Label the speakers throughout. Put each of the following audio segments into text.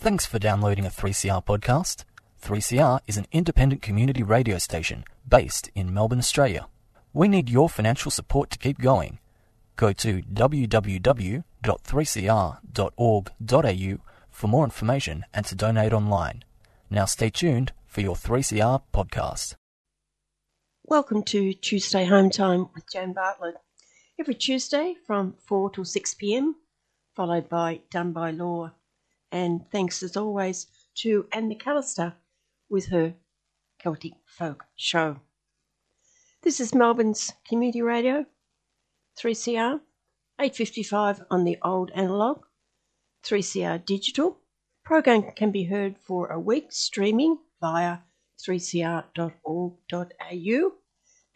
Speaker 1: Thanks for downloading a 3CR podcast. 3CR is an independent community radio station based in Melbourne, Australia. We need your financial support to keep going. Go to www.3cr.org.au for more information and to donate online. Now stay tuned for your 3CR podcast.
Speaker 2: Welcome to Tuesday Home Time with Jan Bartlett. Every Tuesday from 4 till 6 pm, followed by Done by Law. And thanks as always to Anne McAllister with her Celtic Folk Show. This is Melbourne's Community Radio, 3CR, 855 on the old analogue, 3CR digital. Program can be heard for a week streaming via 3cr.org.au,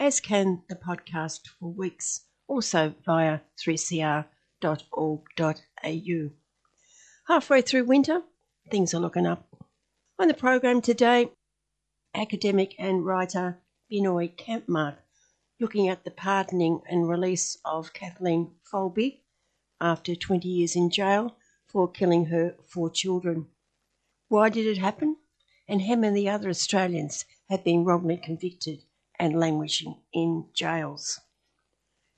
Speaker 2: as can the podcast for weeks, also via 3cr.org.au. Halfway through winter, things are looking up. On the program today, academic and writer Binoy Kampmark looking at the pardoning and release of Kathleen Folbigg after 20 years in jail for killing her four children. Why did it happen? And how many other Australians have been wrongly convicted and languishing in jails?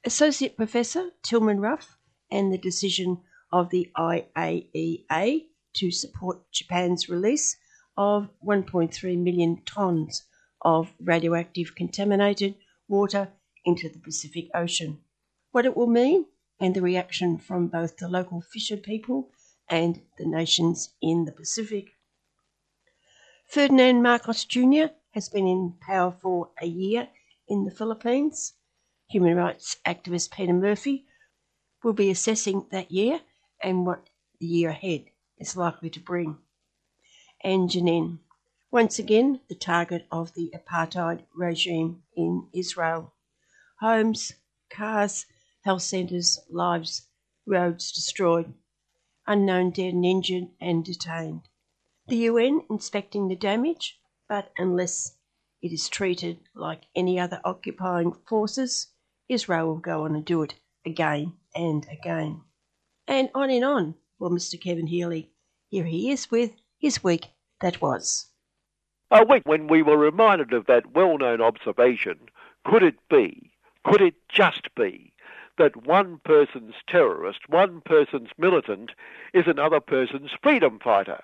Speaker 2: Associate Professor Tilman Ruff and the decision of the IAEA to support Japan's release of 1.3 million tonnes of radioactive contaminated water into the Pacific Ocean. What it will mean and the reaction from both the local fisher people and the nations in the Pacific. Ferdinand Marcos Jr. has been in power for a year in the Philippines. Human rights activist Peter Murphy will be assessing that year and what the year ahead is likely to bring. And once again the target of the apartheid regime in Israel. Homes, cars, health centres, lives, roads destroyed, unknown dead and injured and detained. The UN inspecting the damage, but unless it is treated like any other occupying forces, Israel will go on and do it again and again. And on and on. Well, Mr. Kevin Healy, here he is with his week that was.
Speaker 3: A week when we were reminded of that well known observation could it be, could it just be, that one person's terrorist, one person's militant, is another person's freedom fighter?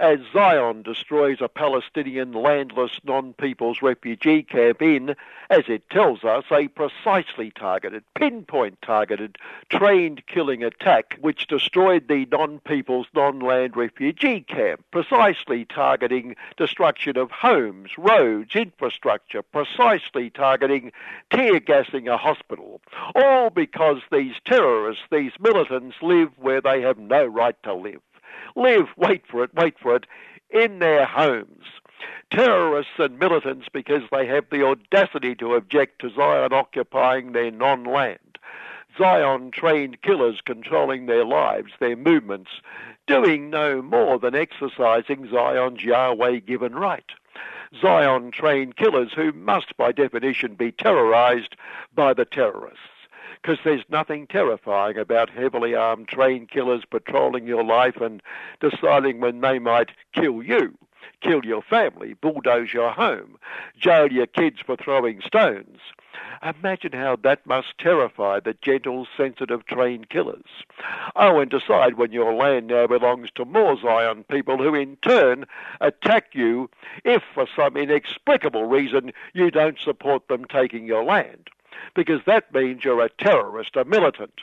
Speaker 3: As Zion destroys a Palestinian landless non-people's refugee camp in, as it tells us, a precisely targeted, pinpoint targeted, trained killing attack which destroyed the non-people's non-land refugee camp, precisely targeting destruction of homes, roads, infrastructure, precisely targeting tear gassing a hospital, all because these terrorists, these militants live where they have no right to live live, wait for it, wait for it, in their homes. Terrorists and militants because they have the audacity to object to Zion occupying their non land. Zion trained killers controlling their lives, their movements, doing no more than exercising Zion's Yahweh given right. Zion trained killers who must, by definition, be terrorized by the terrorists because there's nothing terrifying about heavily armed trained killers patrolling your life and deciding when they might kill you, kill your family, bulldoze your home, jail your kids for throwing stones. Imagine how that must terrify the gentle, sensitive, trained killers. Oh, and decide when your land now belongs to more Zion people who in turn attack you if for some inexplicable reason you don't support them taking your land because that means you're a terrorist, a militant.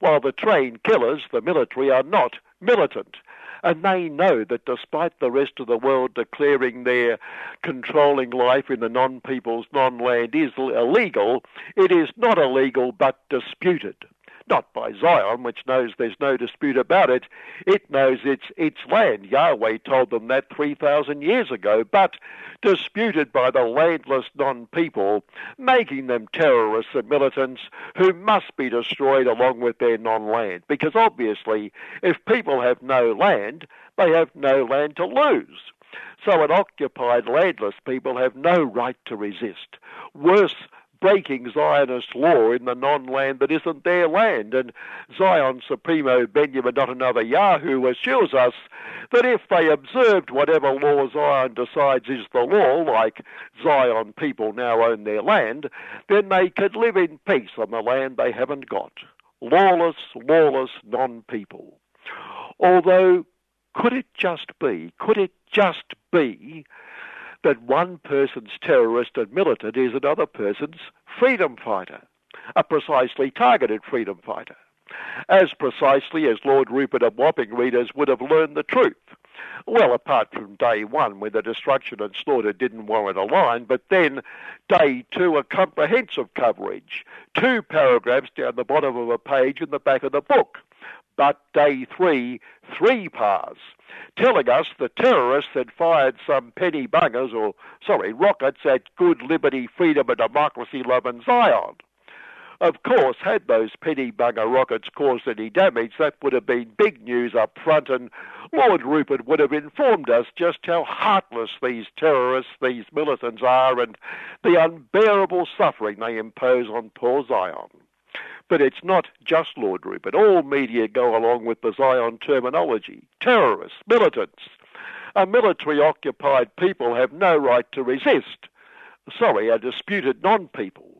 Speaker 3: While the trained killers, the military, are not militant. And they know that despite the rest of the world declaring their controlling life in the non people's non land is illegal, it is not illegal but disputed not by Zion, which knows there's no dispute about it. It knows it's its land. Yahweh told them that 3,000 years ago, but disputed by the landless non-people, making them terrorists and militants who must be destroyed along with their non-land. Because obviously, if people have no land, they have no land to lose. So an occupied landless people have no right to resist. Worse, breaking Zionist law in the non-land that isn't their land. And Zion Supremo Benjamin Not Another Yahoo assures us that if they observed whatever law Zion decides is the law, like Zion people now own their land, then they could live in peace on the land they haven't got. Lawless, lawless non-people. Although, could it just be, could it just be that one person's terrorist and militant is another person's freedom fighter, a precisely targeted freedom fighter, as precisely as Lord Rupert and Wapping readers would have learned the truth. Well, apart from day one, when the destruction and slaughter didn't warrant a line, but then day two, a comprehensive coverage, two paragraphs down the bottom of a page in the back of the book. But day three, three pars telling us the terrorists had fired some penny bungers, or sorry, rockets at good liberty, freedom, and democracy loving Zion. Of course, had those penny bunger rockets caused any damage, that would have been big news up front, and Lord Rupert would have informed us just how heartless these terrorists, these militants are, and the unbearable suffering they impose on poor Zion. But it's not just Lord Rupert. All media go along with the Zion terminology. Terrorists, militants. A military occupied people have no right to resist. Sorry, a disputed non people.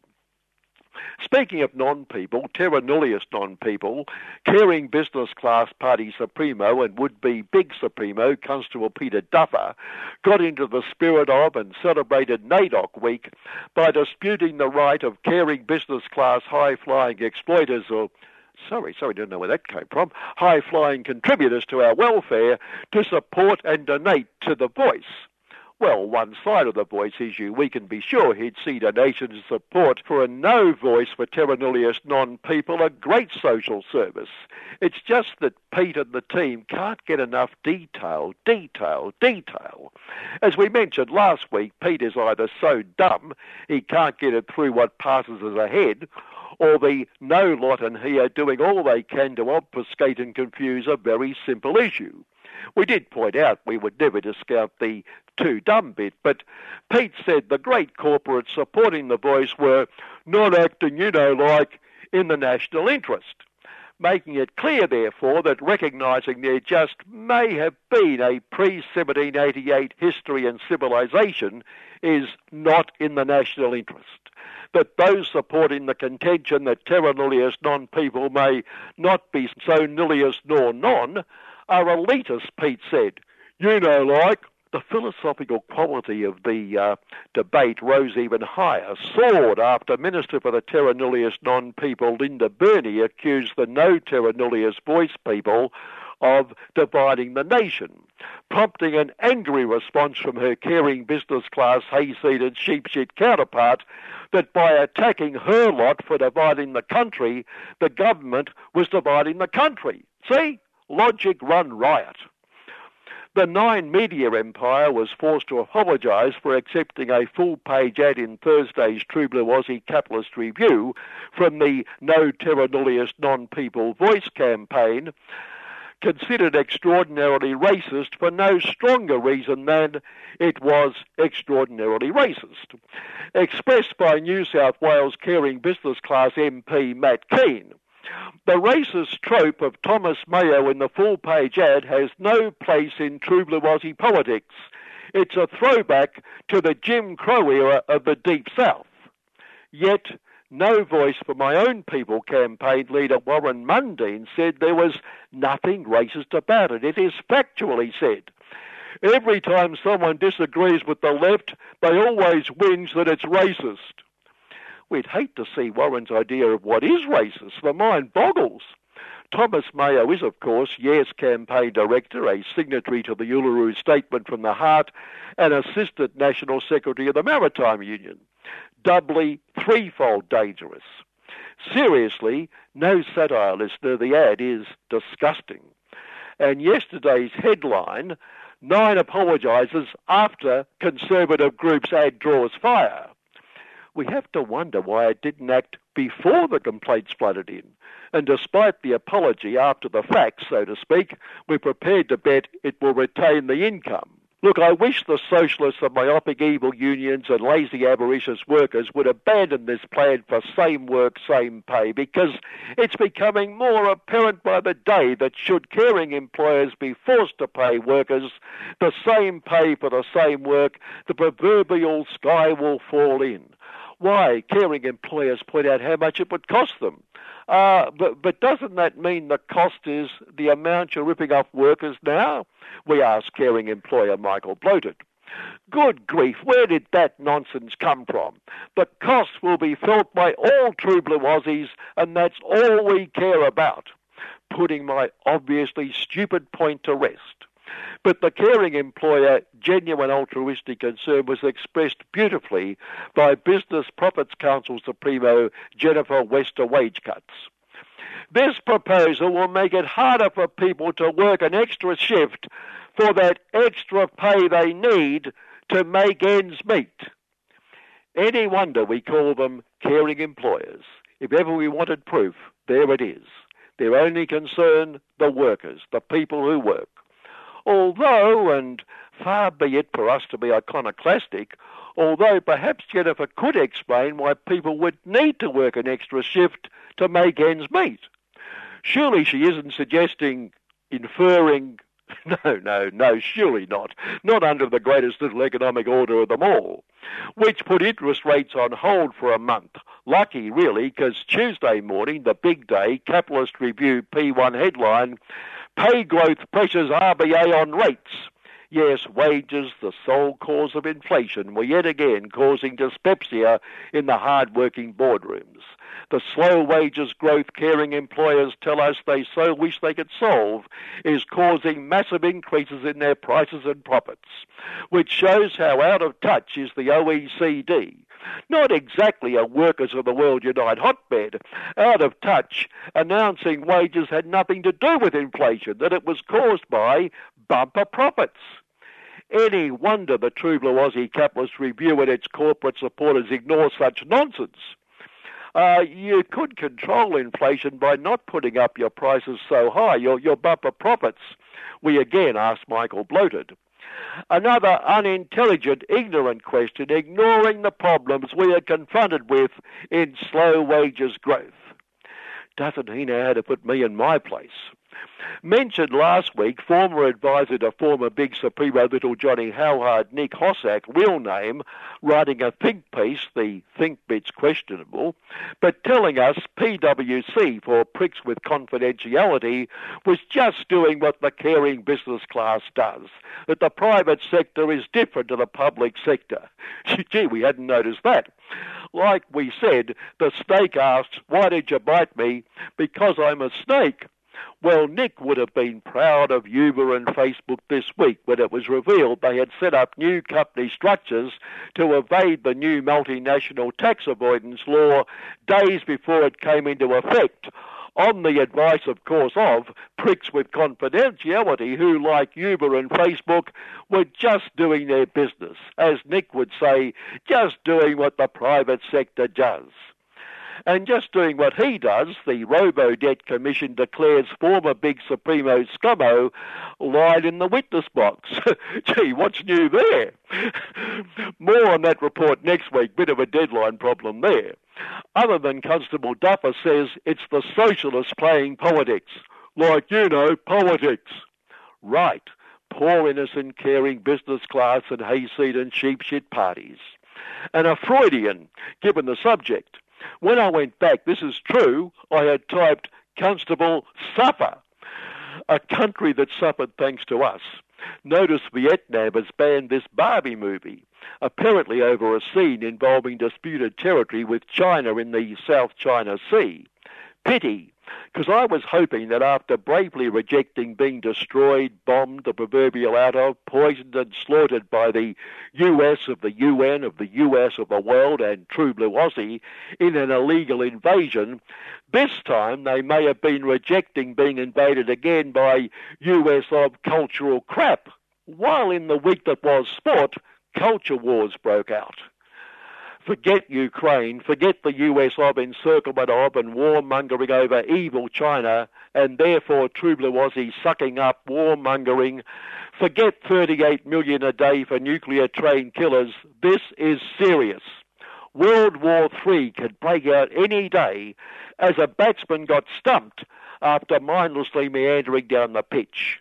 Speaker 3: Speaking of non-people, terra nullius non-people, caring business class party supremo and would-be big supremo, Constable Peter Duffer, got into the spirit of and celebrated NAIDOC Week by disputing the right of caring business class high-flying exploiters or sorry, sorry, didn't know where that came from, high flying contributors to our welfare to support and donate to The Voice. Well, one side of the voice issue, we can be sure he'd see donations support for a no voice for terra nullius non-people, a great social service. It's just that Pete and the team can't get enough detail, detail, detail. As we mentioned last week, Pete is either so dumb he can't get it through what passes as a head, or the no lot and he are doing all they can to obfuscate and confuse a very simple issue. We did point out we would never discount the too dumb bit, but Pete said the great corporates supporting the voice were not acting, you know, like in the national interest, making it clear, therefore, that recognising there just may have been a pre 1788 history and civilisation is not in the national interest. That those supporting the contention that terra nullius non people may not be so nullius nor non are elitists, Pete said. You know, like, the philosophical quality of the uh, debate rose even higher, soared after Minister for the Terra Nullius non-people Linda Burney accused the no Terra Nullius voice people of dividing the nation, prompting an angry response from her caring business class hayseed sheep shit counterpart that by attacking her lot for dividing the country, the government was dividing the country. See? Logic run riot. The Nine Media Empire was forced to apologise for accepting a full page ad in Thursday's True Blue Aussie Capitalist Review from the No Terra Nullius Non People Voice campaign, considered extraordinarily racist for no stronger reason than it was extraordinarily racist. Expressed by New South Wales caring business class MP Matt Kean. The racist trope of Thomas Mayo in the full page ad has no place in true politics. It's a throwback to the Jim Crow era of the Deep South. Yet, no voice for my own people campaign leader Warren Mundine said there was nothing racist about it. It is factually said. Every time someone disagrees with the left, they always whinge that it's racist. We'd hate to see Warren's idea of what is racist. The mind boggles. Thomas Mayo is, of course, Yes campaign director, a signatory to the Uluru Statement from the Heart, and Assistant National Secretary of the Maritime Union. Doubly, threefold dangerous. Seriously, no satire listener, the ad is disgusting. And yesterday's headline, Nine apologises after Conservative group's ad draws fire we have to wonder why it didn't act before the complaints flooded in. And despite the apology after the fact, so to speak, we're prepared to bet it will retain the income. Look, I wish the socialists and myopic evil unions and lazy abolitionist workers would abandon this plan for same work, same pay, because it's becoming more apparent by the day that should caring employers be forced to pay workers the same pay for the same work, the proverbial sky will fall in. Why? Caring employers point out how much it would cost them. Uh, but, but doesn't that mean the cost is the amount you're ripping off workers now? We asked caring employer Michael Bloated. Good grief, where did that nonsense come from? The cost will be felt by all true blue Aussies, and that's all we care about. Putting my obviously stupid point to rest. But the caring employer genuine altruistic concern was expressed beautifully by Business Profits Council Supremo Jennifer Wester wage cuts. This proposal will make it harder for people to work an extra shift for that extra pay they need to make ends meet. Any wonder we call them caring employers? If ever we wanted proof, there it is. Their only concern, the workers, the people who work. Although, and far be it for us to be iconoclastic, although perhaps Jennifer could explain why people would need to work an extra shift to make ends meet. Surely she isn't suggesting, inferring, no, no, no, surely not. Not under the greatest little economic order of them all, which put interest rates on hold for a month. Lucky, really, because Tuesday morning, the big day, Capitalist Review P1 headline Pay growth pressures RBA on rates. Yes, wages, the sole cause of inflation, were yet again causing dyspepsia in the hard-working boardrooms. The slow wages growth caring employers tell us they so wish they could solve is causing massive increases in their prices and profits, which shows how out of touch is the OECD not exactly a Workers of the World Unite hotbed, out of touch, announcing wages had nothing to do with inflation, that it was caused by bumper profits. Any wonder the True Blue Aussie Capitalist Review and its corporate supporters ignore such nonsense. Uh, you could control inflation by not putting up your prices so high, your, your bumper profits. We again asked Michael Bloated. Another unintelligent, ignorant question, ignoring the problems we are confronted with in slow wages growth. Doesn't he know how to put me in my place? Mentioned last week, former advisor to former Big Supremo Little Johnny Howard, Nick Hossack, real name, writing a think piece, the think bit's questionable, but telling us PwC, for pricks with confidentiality, was just doing what the caring business class does, that the private sector is different to the public sector. Gee, we hadn't noticed that. Like we said, the snake asked, Why did you bite me? Because I'm a snake. Well, Nick would have been proud of Uber and Facebook this week when it was revealed they had set up new company structures to evade the new multinational tax avoidance law days before it came into effect on the advice, of course, of pricks with confidentiality who, like Uber and Facebook, were just doing their business. As Nick would say, just doing what the private sector does. And just doing what he does, the Robo-Debt Commission declares former Big Supremo Scummo lied in the witness box. Gee, what's new there? More on that report next week. Bit of a deadline problem there. Other than Constable Duffer says it's the socialists playing politics. Like, you know, politics. Right. Poor innocent caring business class and hayseed and sheep shit parties. And a Freudian, given the subject. When I went back, this is true, I had typed Constable Suffer, a country that suffered thanks to us. Notice Vietnam has banned this Barbie movie, apparently over a scene involving disputed territory with China in the South China Sea. Pity, because I was hoping that after bravely rejecting being destroyed, bombed, the proverbial out of, poisoned and slaughtered by the US of the UN, of the US of the world, and True Blue Aussie in an illegal invasion, this time they may have been rejecting being invaded again by US of cultural crap, while in the week that was sport, culture wars broke out. Forget Ukraine, forget the US of encirclement of and warmongering over evil China, and therefore True sucking up warmongering. Forget 38 million a day for nuclear trained killers. This is serious. World War III could break out any day as a batsman got stumped after mindlessly meandering down the pitch.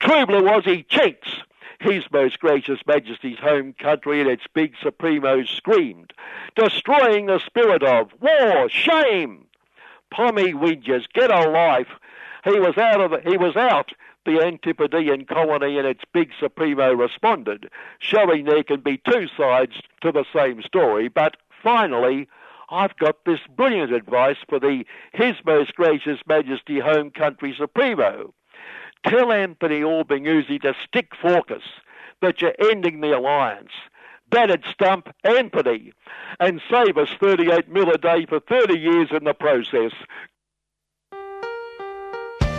Speaker 3: True Blue cheats. His Most Gracious Majesty's home country and its big supremos screamed, destroying the spirit of war, shame. Pommy Widgers, get a life. He was out of he was out. The Antipodean colony and its big supremo responded, showing there can be two sides to the same story. But finally, I've got this brilliant advice for the His Most Gracious Majesty Home Country Supremo. Tell Anthony Albanese to stick focus that you're ending the alliance. Battered stump Anthony and save us 38 mil a day for 30 years in the process.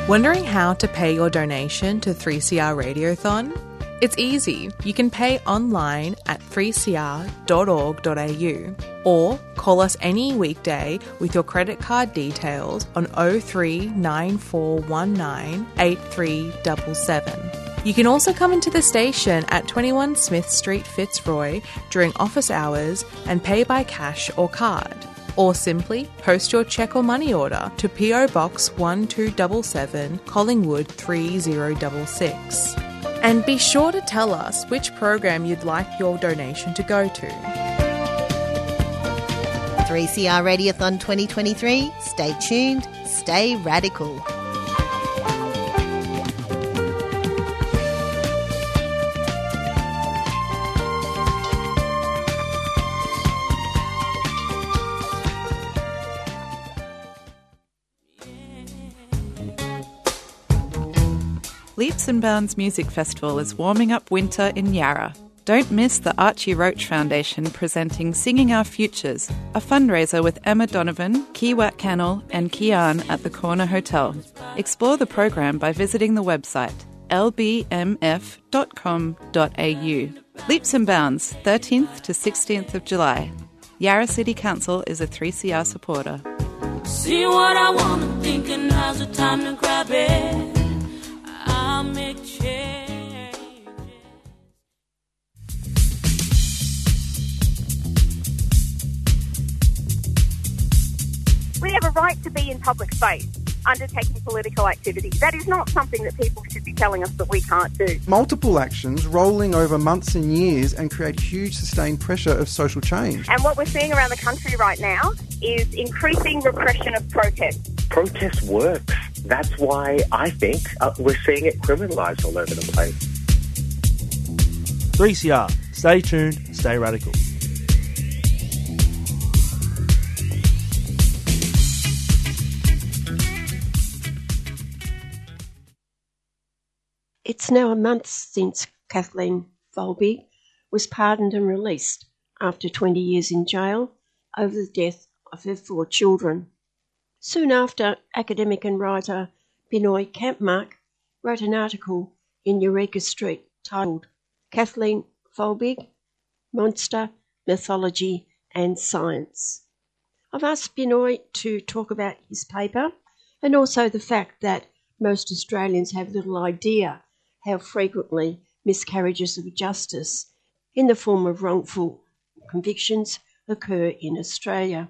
Speaker 4: Wondering how to pay your donation to 3CR Radiothon? It's easy. You can pay online at 3cr.org.au or call us any weekday with your credit card details on 039419 8377. You can also come into the station at 21 Smith Street, Fitzroy during office hours and pay by cash or card. Or simply post your cheque or money order to PO Box 1277 Collingwood 3066. And be sure to tell us which program you'd like your donation to go to.
Speaker 5: 3CR Radiothon 2023. Stay tuned, stay radical.
Speaker 6: Leaps and Bounds Music Festival is warming up winter in Yarra. Don't miss the Archie Roach Foundation presenting Singing Our Futures, a fundraiser with Emma Donovan, Kiwat Cannell, and Kian at the Corner Hotel. Explore the program by visiting the website lbmf.com.au. Leaps and Bounds, 13th to 16th of July. Yarra City Council is a 3CR supporter.
Speaker 7: See what I want to think, and now's the time to grab it. I'll make change.
Speaker 8: We have a right to be in public space undertaking political activity. That is not something that people should be telling us that we can't do.
Speaker 9: Multiple actions rolling over months and years and create huge sustained pressure of social change.
Speaker 8: And what we're seeing around the country right now is increasing repression of protest.
Speaker 10: Protest works. That's why I think uh, we're seeing it criminalised all over the place.
Speaker 11: 3CR. Stay tuned, stay radical.
Speaker 2: It's now a month since Kathleen Folbigg was pardoned and released after 20 years in jail over the death of her four children. Soon after, academic and writer Binoy Kampmark wrote an article in Eureka Street titled Kathleen Folbigg, Monster, Mythology and Science. I've asked Binoy to talk about his paper and also the fact that most Australians have little idea how frequently miscarriages of justice in the form of wrongful convictions occur in Australia.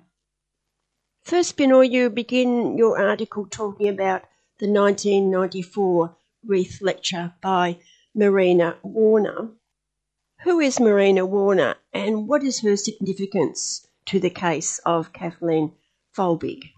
Speaker 2: First, Binoy, you begin your article talking about the 1994 Reith Lecture by Marina Warner. Who is Marina Warner and what is her significance to the case of Kathleen Folbigg?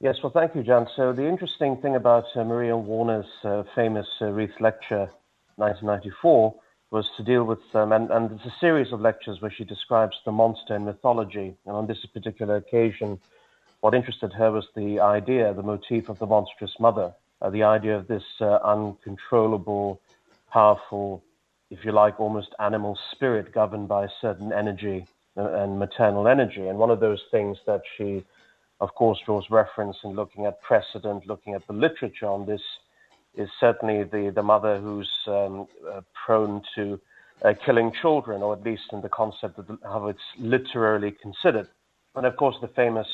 Speaker 12: Yes, well, thank you, John. So the interesting thing about uh, Maria Warner's uh, famous uh, Reith lecture, 1994, was to deal with, um, and, and it's a series of lectures where she describes the monster in mythology. And on this particular occasion, what interested her was the idea, the motif of the monstrous mother, uh, the idea of this uh, uncontrollable, powerful, if you like, almost animal spirit governed by a certain energy and, uh, and maternal energy. And one of those things that she of course, draws reference in looking at precedent, looking at the literature on this, is certainly the, the mother who's um, uh, prone to uh, killing children, or at least in the concept of how it's literally considered. And of course, the famous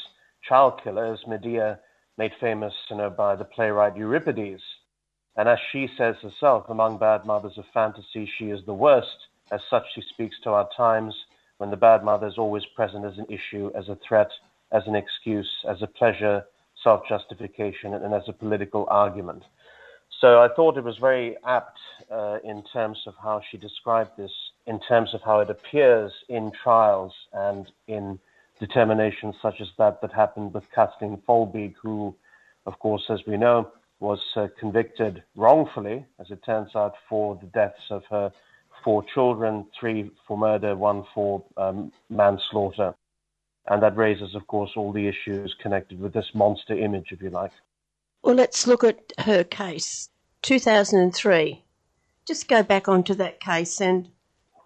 Speaker 12: child killer is Medea, made famous you know, by the playwright Euripides. And as she says herself, among bad mothers of fantasy, she is the worst. As such, she speaks to our times when the bad mother is always present as an issue, as a threat, as an excuse, as a pleasure, self justification, and as a political argument. So I thought it was very apt uh, in terms of how she described this, in terms of how it appears in trials and in determinations such as that that happened with Kathleen Folbigg, who, of course, as we know, was uh, convicted wrongfully, as it turns out, for the deaths of her four children, three for murder, one for um, manslaughter. And that raises, of course, all the issues connected with this monster image, if you like.
Speaker 2: Well, let's look at her case. 2003. Just go back onto that case and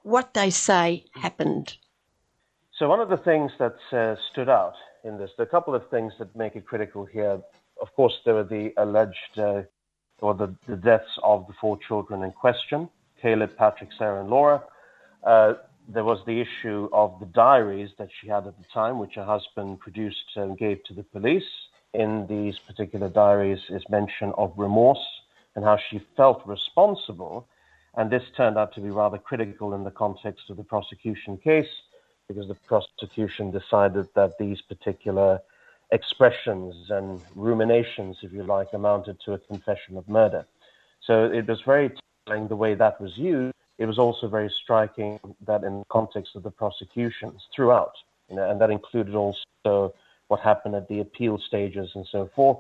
Speaker 2: what they say happened.
Speaker 12: So, one of the things that uh, stood out in this, are a couple of things that make it critical here. Of course, there are the alleged uh, or the, the, deaths of the four children in question Caleb, Patrick, Sarah, and Laura. Uh, there was the issue of the diaries that she had at the time, which her husband produced and gave to the police. In these particular diaries is mention of remorse and how she felt responsible. And this turned out to be rather critical in the context of the prosecution case because the prosecution decided that these particular expressions and ruminations, if you like, amounted to a confession of murder. So it was very telling the way that was used. It was also very striking that in the context of the prosecutions throughout, you know, and that included also what happened at the appeal stages and so forth,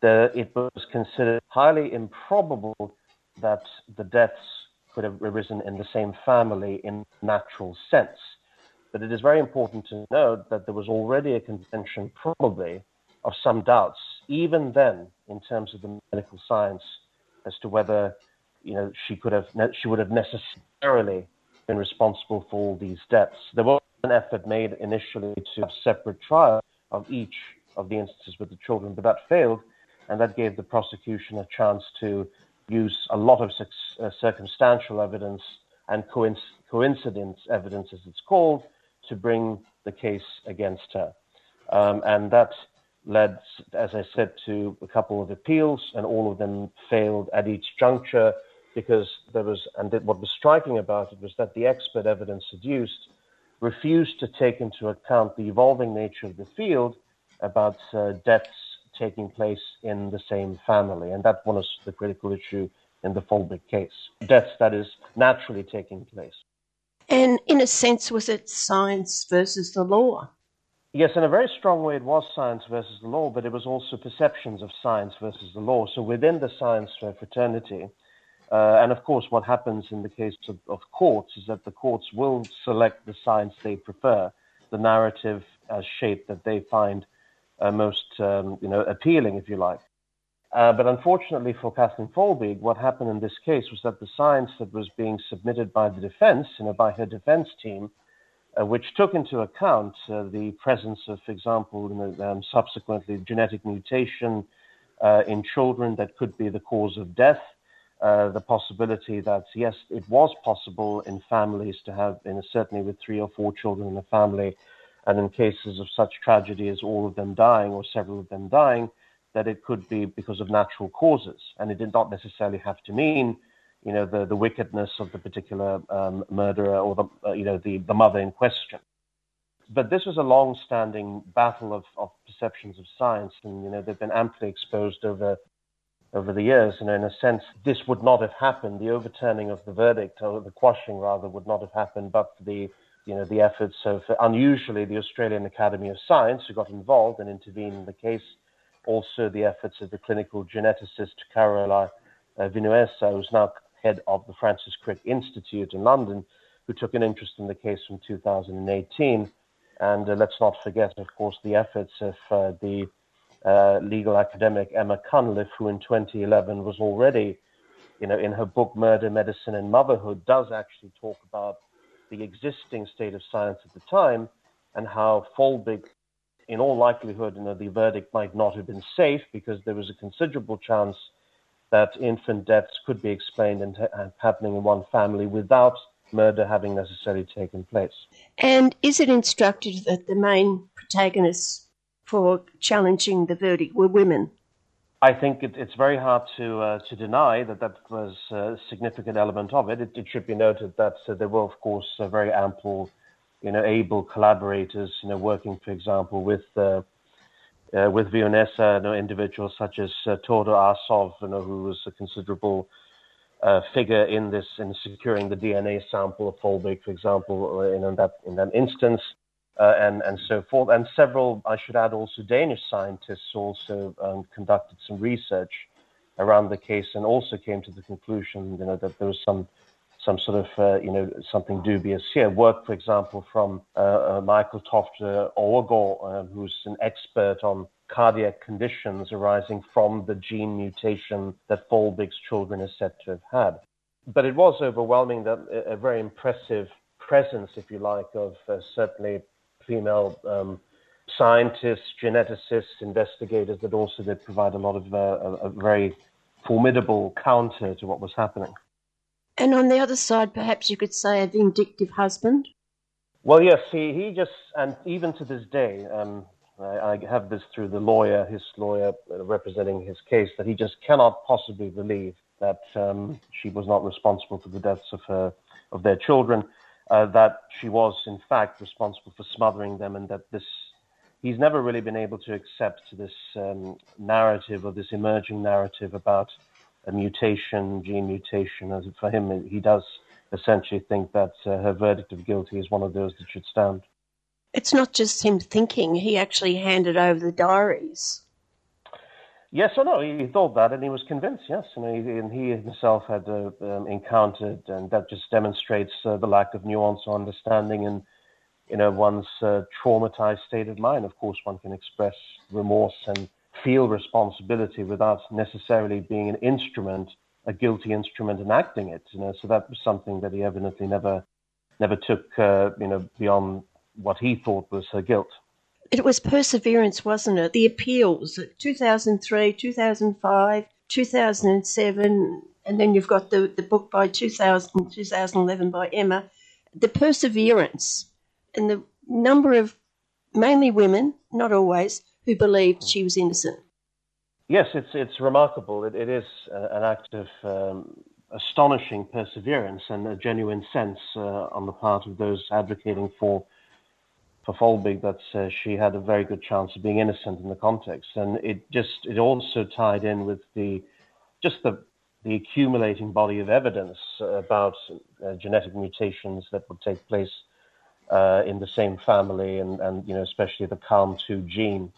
Speaker 12: the, it was considered highly improbable that the deaths could have arisen in the same family in natural sense. But it is very important to note that there was already a contention, probably, of some doubts, even then, in terms of the medical science, as to whether you know she could have she would have necessarily been responsible for all these deaths. There was an effort made initially to have separate trial of each of the instances with the children, but that failed and that gave the prosecution a chance to use a lot of uh, circumstantial evidence and coinc- coincidence evidence, as it's called, to bring the case against her. Um, and that led, as I said, to a couple of appeals, and all of them failed at each juncture because there was, and what was striking about it was that the expert evidence adduced refused to take into account the evolving nature of the field about uh, deaths taking place in the same family. And that was the critical issue in the Folbigg case. Deaths that is naturally taking place.
Speaker 2: And in a sense, was it science versus the law?
Speaker 12: Yes, in a very strong way, it was science versus the law, but it was also perceptions of science versus the law. So within the science fraternity, uh, and of course, what happens in the case of, of, courts is that the courts will select the science they prefer, the narrative as shape that they find uh, most um, you know appealing, if you like. Uh, but unfortunately for Kathleen Folbigg, what happened in this case was that the science that was being submitted by the defense, you know, by her defense team, uh, which took into account uh, the presence of, for example, you know, um, subsequently genetic mutation uh, in children that could be the cause of death, uh, the possibility that yes, it was possible in families to have, you know, certainly with three or four children in a family, and in cases of such tragedy as all of them dying or several of them dying, that it could be because of natural causes. And it did not necessarily have to mean, you know, the, the wickedness of the particular um, murderer or the, uh, you know, the, the mother in question. But this was a long-standing battle of, of perceptions of science, and you know they've been amply exposed over over the years. And in a sense, this would not have happened. The overturning of the verdict, or the quashing rather, would not have happened but for the you know, the efforts of unusually the Australian Academy of Science, who got involved and intervened in the case, also the efforts of the clinical geneticist Carola uh, Vinuesa, who's now head of the Francis Crick Institute in London, who took an interest in the case from 2018. And uh, let's not forget, of course, the efforts of uh, the uh, legal academic Emma Cunliffe, who in 2011 was already, you know, in her book Murder, Medicine, and Motherhood, does actually talk about the existing state of science at the time and how Folbigg, in all likelihood, you know, the verdict might not have been safe because there was a considerable chance that infant deaths could be explained and, happening in one family without murder having necessarily taken place.
Speaker 2: And is it instructive that the main protagonists for challenging the verdict were women?
Speaker 12: I think it, it's very hard to uh, to deny that that was a significant element of it. It, it should be noted that uh, there were, of course, uh, very ample, you know, able collaborators, you know, working, for example, with uh, uh, with Vinuesa, you know, individuals such as uh, Todor Arsov, you know, who was a considerable uh, figure in this in securing the DNA sample of Folbigg, for example, in, in that in that instance uh, and, and so forth. And several, I should add, also Danish scientists also um, conducted some research around the case and also came to the conclusion, you know, that there was some some sort of, uh, you know, something dubious here. Work, for example, from uh, uh Michael Toft Overgaard, uh, who's an expert on cardiac conditions arising from the gene mutation that Folbigg's children are said to have had. But it was overwhelming, that a very impressive presence, if you like, of uh, certainly female um, scientists, geneticists, investigators that also did provide a lot of uh, a, a very formidable counter to what was happening.
Speaker 2: And on the other side, perhaps you could say a vindictive husband.
Speaker 12: Well, yes, he, he just, and even to this day, um, I, I, have this through the lawyer, his lawyer uh, representing his case, that he just cannot possibly believe that um, she was not responsible for the deaths of her of their children uh, that she was in fact responsible for smothering them, and that this he's never really been able to accept this um, narrative or this emerging narrative about a mutation, gene mutation. As for him, he does essentially think that uh, her verdict of guilty is one of those that should stand.
Speaker 2: It's not just him thinking; he actually handed over the diaries.
Speaker 12: Yes or no? He thought that, and he was convinced. Yes, and he, and he himself had uh, um, encountered, and that just demonstrates uh, the lack of nuance or understanding in, you know, one's uh, traumatized state of mind. Of course, one can express remorse and feel responsibility without necessarily being an instrument, a guilty instrument, in acting it. You know, so that was something that he evidently never, never took, uh, you know, beyond what he thought was her guilt.
Speaker 2: It was perseverance, wasn't it? The appeals, 2003, 2005, 2007, and then you've got the, the book by 2000, 2011 by Emma. The perseverance and the number of mainly women, not always, who believed she was innocent.
Speaker 12: Yes, it's it's remarkable. it, it is uh, an act of um, astonishing perseverance and a genuine sense uh, on the part of those advocating for for Folbigg that uh, she had a very good chance of being innocent in the context, and it just it also tied in with the just the the accumulating body of evidence about uh, genetic mutations that would take place uh, in the same family, and and you know especially the CALM2 gene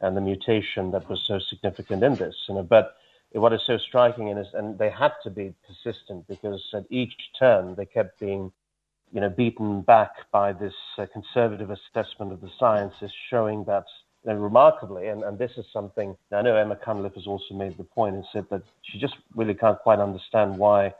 Speaker 12: and the mutation that was so significant in this. You know, but what is so striking is, and they had to be persistent because at each turn they kept being you know, beaten back by this uh, conservative assessment of the sciences, showing that remarkably, and, and this is something I know Emma Cunliffe has also made the point and said that she just really can't quite understand why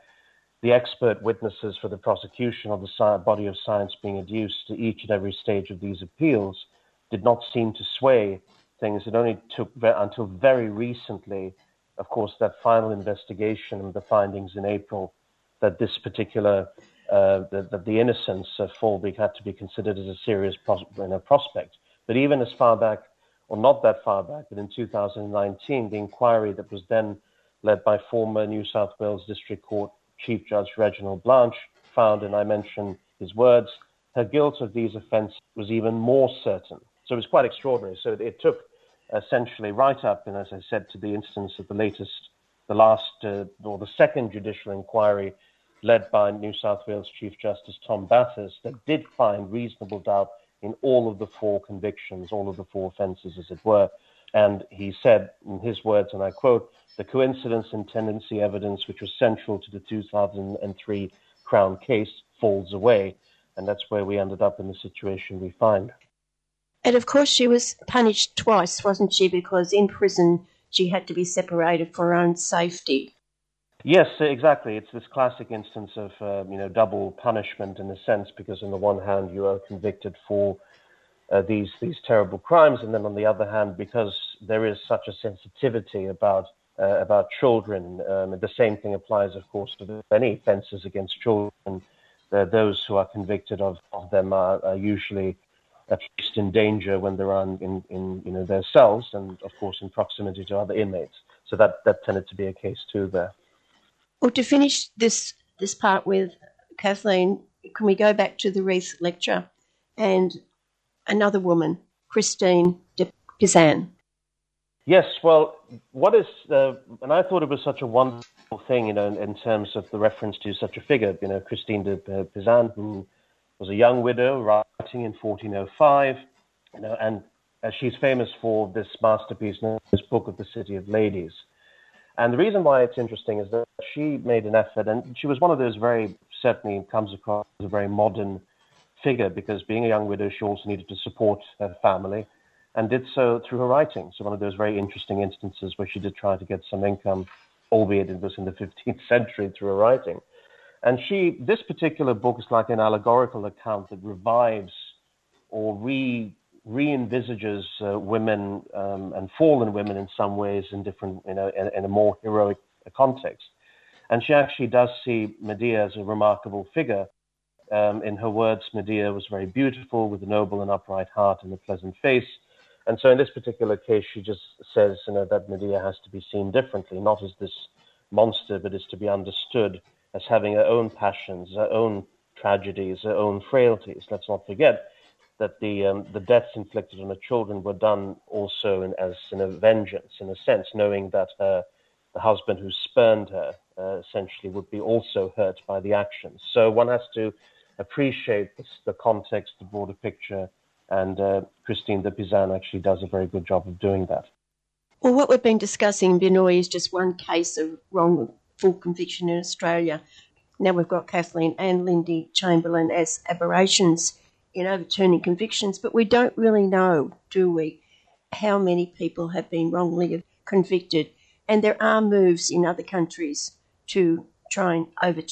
Speaker 12: the expert witnesses for the prosecution of the body of science being adduced to each and every stage of these appeals did not seem to sway things. It only took until very recently, of course, that final investigation and the findings in April that this particular uh, that, the innocence of Folbigg had to be considered as a serious pros- you know, prospect. But even as far back, or not that far back, but in 2019, the inquiry that was then led by former New South Wales District Court Chief Judge Reginald Blanche found, and I mention his words, her guilt of these offences was even more certain. So it was quite extraordinary. So it took essentially right up, and as I said, to the instance of the latest, the last, uh, or the second judicial inquiry led by New South Wales Chief Justice Tom Bathurst, that did find reasonable doubt in all of the four convictions, all of the four offences, as it were. And he said, in his words, and I quote, the coincidence and tendency evidence which was central to the 2003 Crown case falls away. And that's where we ended up in the situation we find.
Speaker 2: And of course, she was punished twice, wasn't she? Because in prison, she had to be separated for her own safety.
Speaker 12: Yes, exactly. It's this classic instance of uh, you know double punishment in a sense, because on the one hand you are convicted for uh, these these terrible crimes, and then on the other hand, because there is such a sensitivity about uh, about children, um, the same thing applies, of course, to any offences against children. uh, those who are convicted of, of them are, are usually at least in danger when they're in, in you know their cells and of course in proximity to other inmates. So that, that tended to be a case too there.
Speaker 2: Well, to finish this this part with Kathleen, can we go back to the Reith lecture and another woman, Christine de Pizan?
Speaker 12: Yes, well, what is, uh, and I thought it was such a wonderful thing, you know, in, in, terms of the reference to such a figure, you know, Christine de Pizan, who was a young widow writing in 1405, you know, and uh, she's famous for this masterpiece, this book of the City of Ladies. And the reason why it's interesting is that she made an effort, and she was one of those very, certainly comes across as a very modern figure because being a young widow, she also needed to support her family and did so through her writing. So, one of those very interesting instances where she did try to get some income, albeit it was in the 15th century, through her writing. And she, this particular book is like an allegorical account that revives or re re-envisages uh, women um, and fallen women in some ways in different, you know, in, in, a more heroic context. And she actually does see Medea as a remarkable figure. Um, in her words, Medea was very beautiful with a noble and upright heart and a pleasant face. And so in this particular case, she just says, you know, that Medea has to be seen differently, not as this monster, but is to be understood as having her own passions, her own tragedies, her own frailties. Let's not forget that the um, the deaths inflicted on her children were done also in, as in a vengeance, in a sense, knowing that her the husband who spurned her uh, essentially would be also hurt by the actions. So one has to appreciate this, the context, the broader picture, and uh, Christine de Pizan actually does a very good job of doing that.
Speaker 2: Well, what we've been discussing, Binoy, is just one case of wrongful conviction in Australia. Now we've got Kathleen and Lindy Chamberlain as aberrations in overturning convictions, but we don't really know, do we, how many people have been wrongly convicted. And there are moves in other countries to try and over,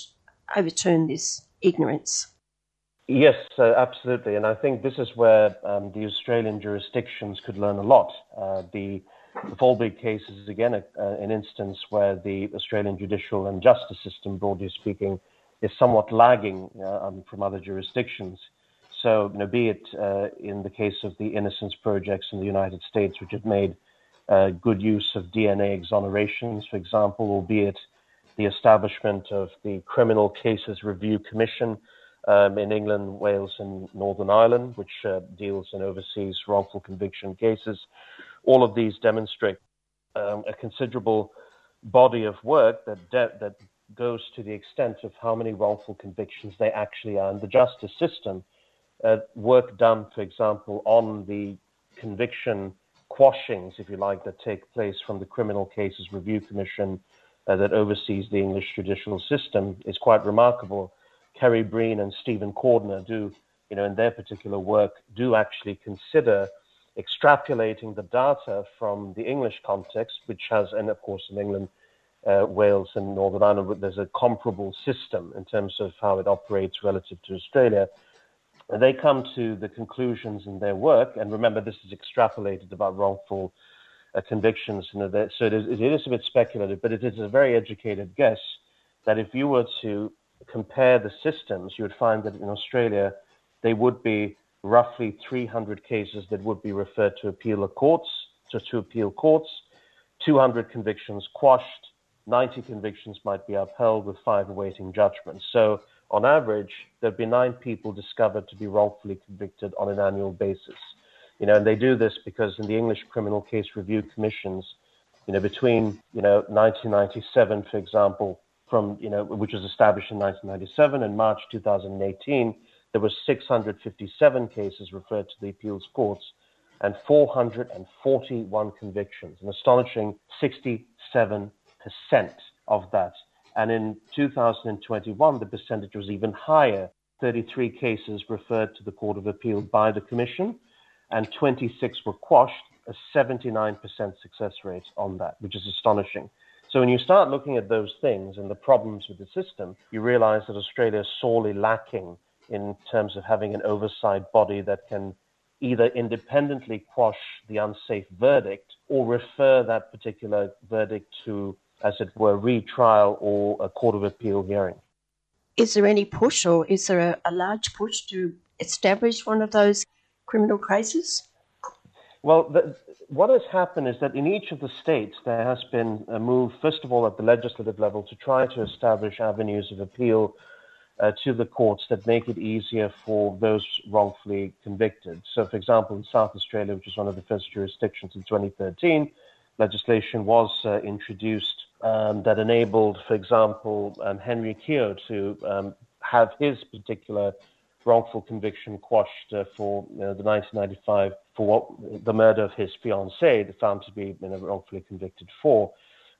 Speaker 2: overturn this ignorance.
Speaker 12: Yes, uh, absolutely. And I think this is where um, the Australian jurisdictions could learn a lot. Uh, the, the Folbigg case is, again, a, an instance where the Australian judicial and justice system, broadly speaking, is somewhat lagging uh, um, from other jurisdictions. So, you know, be it uh, in the case of the Innocence Projects in the United States, which have made uh, good use of DNA exonerations, for example, or be it the establishment of the Criminal Cases Review Commission um, in England, Wales, and Northern Ireland, which uh, deals in overseas wrongful conviction cases. All of these demonstrate um, a considerable body of work that de- that goes to the extent of how many wrongful convictions they actually are in the justice system uh, work done, for example, on the conviction quashings, if you like, that take place from the Criminal Cases Review Commission uh, that oversees the English judicial system is quite remarkable. Kerry Breen and Stephen Cordner do, you know, in their particular work, do actually consider extrapolating the data from the English context, which has, and of course in England, uh, Wales and Northern Ireland, there's a comparable system in terms of how it operates relative to Australia they come to the conclusions in their work, and remember, this is extrapolated about wrongful uh, convictions. You know, so it is, it is a bit speculative, but it is a very educated guess that if you were to compare the systems, you would find that in Australia, there would be roughly 300 cases that would be referred to appeal courts, to, to appeal courts, 200 convictions quashed, 90 convictions might be upheld with five awaiting judgments. So on average, there'd be nine people discovered to be wrongfully convicted on an annual basis. You know, and they do this because in the English Criminal Case Review Commissions, you know, between you know 1997, for example, from you know which was established in 1997 and March 2018, there were 657 cases referred to the appeals courts and 441 convictions, an astonishing 67% of that. And in 2021, the percentage was even higher. 33 cases referred to the Court of Appeal by the Commission, and 26 were quashed, a 79% success rate on that, which is astonishing. So when you start looking at those things and the problems with the system, you realize that Australia is sorely lacking in terms of having an oversight body that can either independently quash the unsafe verdict or refer that particular verdict to as it were, retrial or a court of appeal hearing.
Speaker 2: Is there any push or is there a, a large push to establish one of those criminal cases?
Speaker 12: Well, the, what has happened is that in each of the states there has been a move, first of all, at the legislative level to try to establish avenues of appeal uh, to the courts that make it easier for those wrongfully convicted. So, for example, in South Australia, which is one of the first jurisdictions in 2013, legislation was uh, introduced um, that enabled, for example, um, Henry Keogh to um, have his particular wrongful conviction quashed uh, for you know, the 1995 for what, the murder of his fiancée, found to be you know, wrongfully convicted for.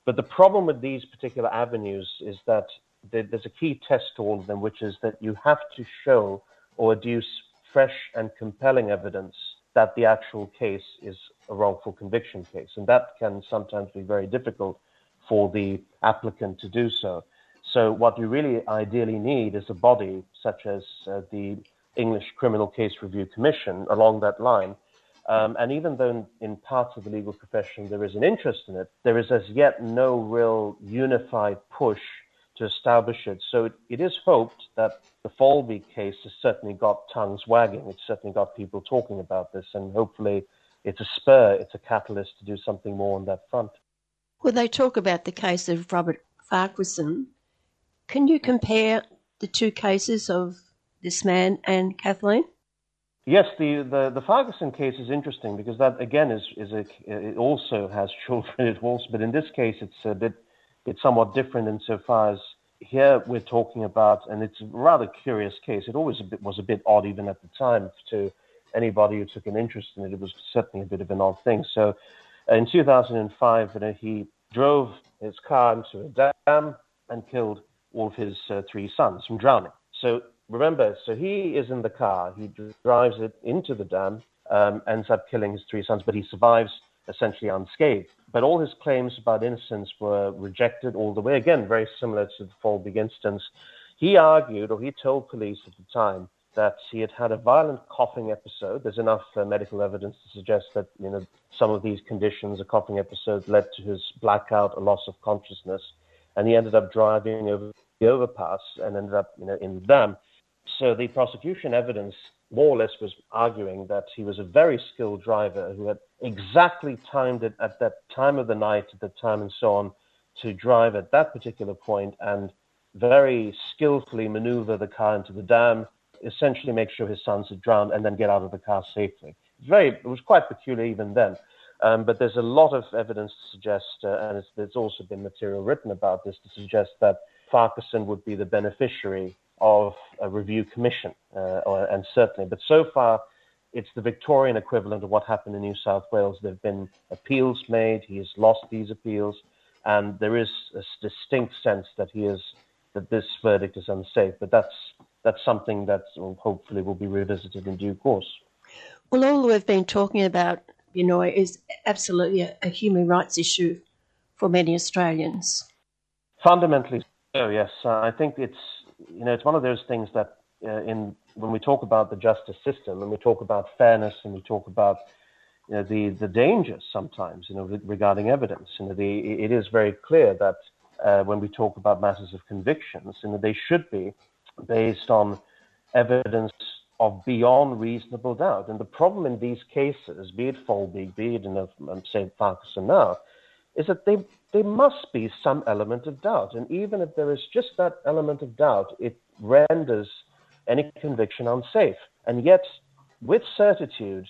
Speaker 12: But the problem with these particular avenues is that there's a key test to all of them, which is that you have to show or adduce fresh and compelling evidence that the actual case is a wrongful conviction case. And that can sometimes be very difficult for the applicant to do so. So, what you really ideally need is a body such as uh, the English Criminal Case Review Commission along that line. Um, and even though in, parts of the legal profession there is an interest in it, there is as yet no real unified push to establish it. So it, it is hoped that the Folbigg case has certainly got tongues wagging. It's certainly got people talking about this, and hopefully it's a spur, it's a catalyst to do something more on that front.
Speaker 2: Well, they talk about the case of Robert Farquharson. Can you compare the two cases of this man and Kathleen?
Speaker 12: Yes, the, the, the Farquharson case is interesting because that again is is a, it also has children. It also, but in this case, it's a bit it's somewhat different insofar as here we're talking about, and it's a rather curious case. It always a bit, was a bit odd, even at the time, to anybody who took an interest in it. It was certainly a bit of an odd thing. So, uh, in 2005, you know, he drove his car into a dam and killed all of his uh, three sons from drowning. So remember, so he is in the car. He drives it into the dam, um, ends up killing his three sons, but he survives essentially unscathed. But all his claims about innocence were rejected all the way. Again, very similar to the Folbigg instance. He argued, or he told police at the time, that he had had a violent coughing episode. There's enough uh, medical evidence to suggest that you know some of these conditions, a coughing episode, led to his blackout, a loss of consciousness, and he ended up driving over the overpass and ended up you know in the dam. So the prosecution evidence more or less was arguing that he was a very skilled driver who had exactly timed it at that time of the night, at the time, and so on, to drive at that particular point and very skillfully maneuver the car into the dam, essentially make sure his sons had drowned, and then get out of the car safely. Very, it was quite peculiar even then. Um, but there's a lot of evidence to suggest, uh, and there's also been material written about this to suggest that Farquharson would be the beneficiary of a review commission, uh, or, and certainly, but so far it's the Victorian equivalent of what happened in New South Wales. There have been appeals made. He has lost these appeals, and there is a distinct sense that he is that this verdict is unsafe. But that's that's something that hopefully will be revisited in due course.
Speaker 2: Well, all we've been talking about, you know, is absolutely a, a human rights issue for many Australians.
Speaker 12: Fundamentally, so yes. Uh, I think it's you know, it's one of those things that uh, in when we talk about the justice system and we talk about fairness and we talk about you know, the the dangers sometimes, you know, regarding evidence, you know, the, it is very clear that uh, when we talk about matters of convictions, you know, they should be based on evidence of beyond reasonable doubt. And the problem in these cases, be it Folbigg, be it in, a, say, Farquharson now, is that they, there must be some element of doubt. And even if there is just that element of doubt, it renders any conviction unsafe. And yet, with certitude,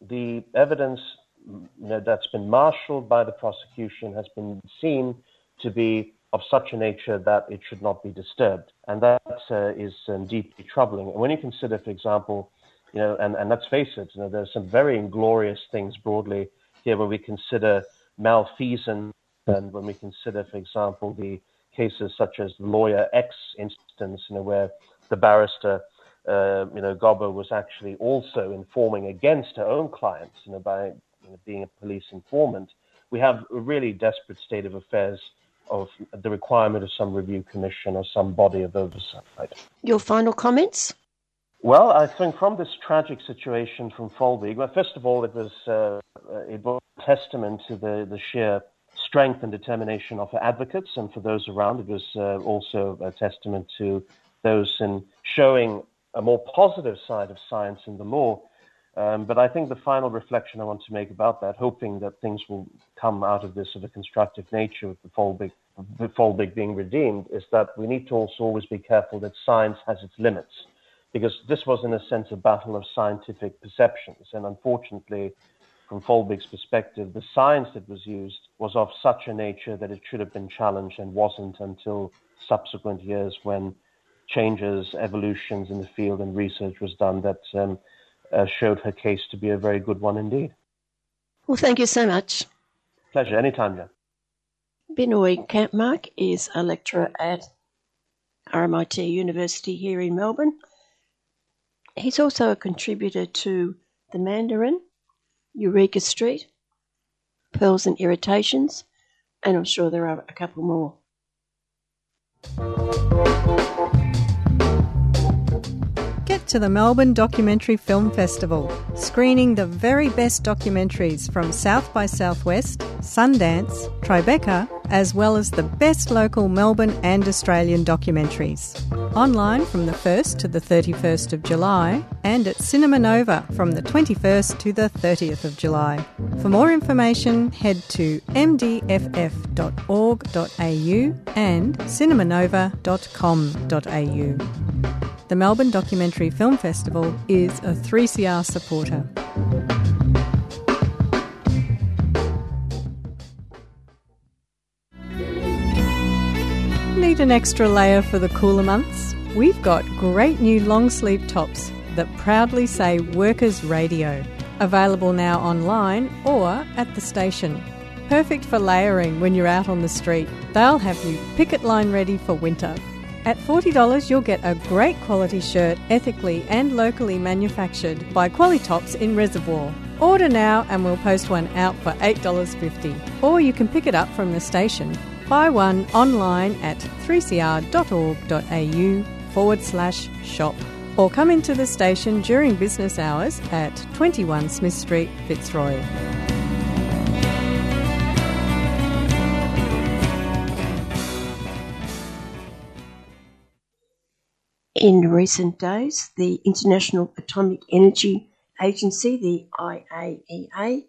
Speaker 12: the evidence you know, that's been marshaled by the prosecution has been seen to be of such a nature that it should not be disturbed. And that uh, is um, deeply troubling. And when you consider, for example, you know, and, and let's face it, you know, there's some very inglorious things broadly here when we consider malfeasance, and when we consider, for example, the cases such as the lawyer X instance, you know, where the barrister, uh, you know, Gobbo was actually also informing against her own clients, you know, by you know, being a police informant. We have a really desperate state of affairs of the requirement of some review commission or some body of oversight.
Speaker 2: Your final comments?
Speaker 12: Well, I think from this tragic situation from Folbigg, well, first of all, it was uh, it was a testament to the, the sheer strength and determination of her advocates and for those around. It was uh, also a testament to those in showing a more positive side of science in the law. Um, but I think the final reflection I want to make about that, hoping that things will come out of this of a constructive nature with the Folbigg, the Folbigg being redeemed, is that we need to also always be careful that science has its limits. Because this was, in a sense, a battle of scientific perceptions. And unfortunately, from Folbigg's perspective, the science that was used was of such a nature that it should have been challenged and wasn't until subsequent years when changes, evolutions in the field and research was done that um, uh, showed her case to be a very good one indeed.
Speaker 2: Well, thank you so much.
Speaker 12: Pleasure. Anytime, Jen.
Speaker 2: Binoy Kampmark is a lecturer at RMIT University here in Melbourne. He's also a contributor to The Mandarin, Eureka Street, Pearls and Irritations, and I'm sure there are a couple more.
Speaker 13: To the Melbourne Documentary Film Festival, screening the very best documentaries from South by Southwest, Sundance, Tribeca, as well as the best local Melbourne and Australian documentaries. Online from the 1st to the 31st of July and at Cinema Nova from the 21st to the 30th of July. For more information, head to mdff.org.au and cinemanova.com.au. The Melbourne Documentary Film Festival is a 3CR supporter. Need an extra layer for the cooler months? We've got great new long sleeve tops that proudly say Workers Radio. Available now online or at the station. Perfect for layering when you're out on the street. They'll have you picket line ready for winter. At $40, you'll get a great quality shirt ethically and locally manufactured by Qualitops in Reservoir. Order now and we'll post one out for $8.50. Or you can pick it up from the station. Buy one online at 3cr.org.au forward slash shop. Or come into the station during business hours at 21 Smith Street, Fitzroy.
Speaker 2: In recent days, the International Atomic Energy Agency, the IAEA,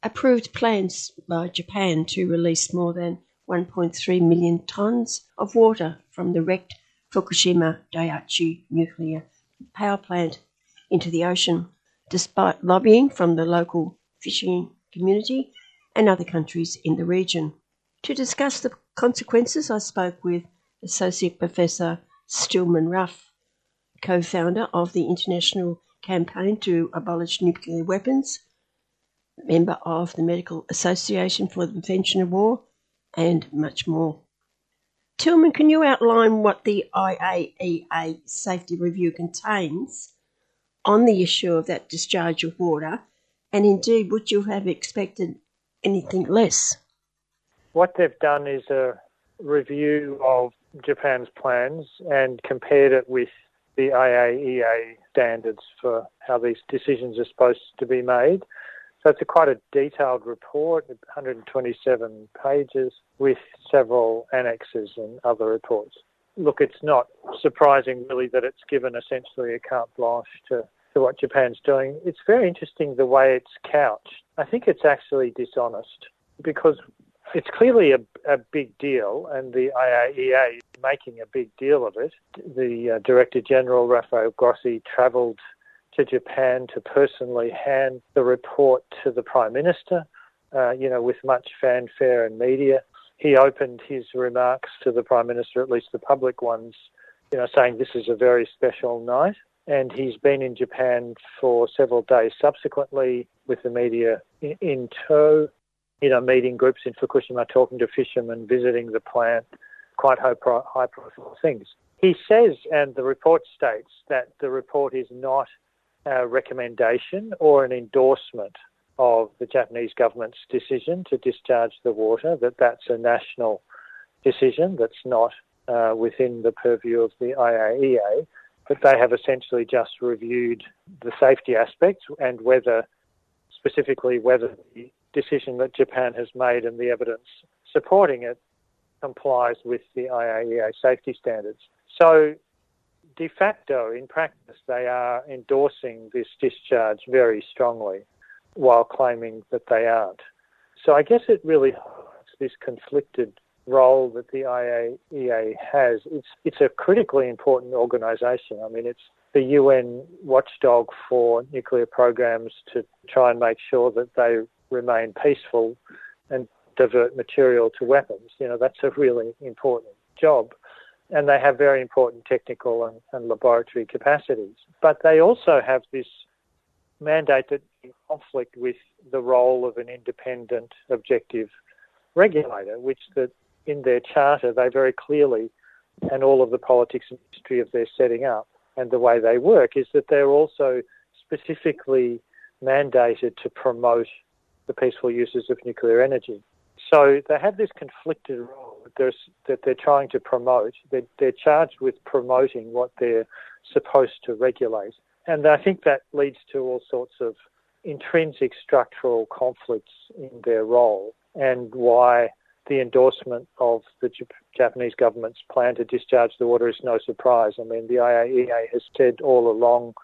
Speaker 2: approved plans by Japan to release more than 1.3 million tonnes of water from the wrecked Fukushima Daiichi nuclear power plant into the ocean, despite lobbying from the local fishing community and other countries in the region. To discuss the consequences, I spoke with Associate Professor Tilman Ruff co founder of the International Campaign to Abolish Nuclear Weapons, member of the Medical Association for the Prevention of War, and much more. Tilman, can you outline what the IAEA safety review contains on the issue of that discharge of water, and indeed would you have expected anything less?
Speaker 14: What they've done is a review of Japan's plans and compared it with the IAEA standards for how these decisions are supposed to be made. So it's a quite a detailed report, 127 pages, with several annexes and other reports. Look, it's not surprising really that it's given essentially a carte blanche to, to what Japan's doing. It's very interesting the way it's couched. I think it's actually dishonest because it's clearly a, a big deal, and the IAEA is making a big deal of it. The uh, Director General, Rafael Grossi, travelled to Japan to personally hand the report to the Prime Minister, uh, you know, with much fanfare and media. He opened his remarks to the Prime Minister, at least the public ones, you know, saying this is a very special night. And he's been in Japan for several days subsequently with the media in, in tow you know, meeting groups in Fukushima, talking to fishermen, visiting the plant, quite high, pro- high profile things. He says, and the report states, that the report is not a recommendation or an endorsement of the Japanese government's decision to discharge the water, that that's a national decision that's not uh, within the purview of the IAEA, but they have essentially just reviewed the safety aspects and whether, specifically, whether the decision that Japan has made and the evidence supporting it complies with the IAEA safety standards. So de facto, in practice, they are endorsing this discharge very strongly while claiming that they aren't. So I guess it really highlights this conflicted role that the IAEA has. It's, it's a critically important organisation. I mean, it's the UN watchdog for nuclear programs to try and make sure that they remain peaceful and divert material to weapons. You know, that's a really important job. And they have very important technical and, and laboratory capacities. But they also have this mandate that conflict with the role of an independent, objective regulator, which that in their charter they very clearly, and all of the politics and history of their setting up and the way they work, is that they're also specifically mandated to promote the peaceful uses of nuclear energy. So they have this conflicted role that, that they're trying to promote. They're, they're charged with promoting what they're supposed to regulate. And I think that leads to all sorts of intrinsic structural conflicts in their role and why the endorsement of the Japanese government's plan to discharge the water is no surprise. I mean, the IAEA has said all along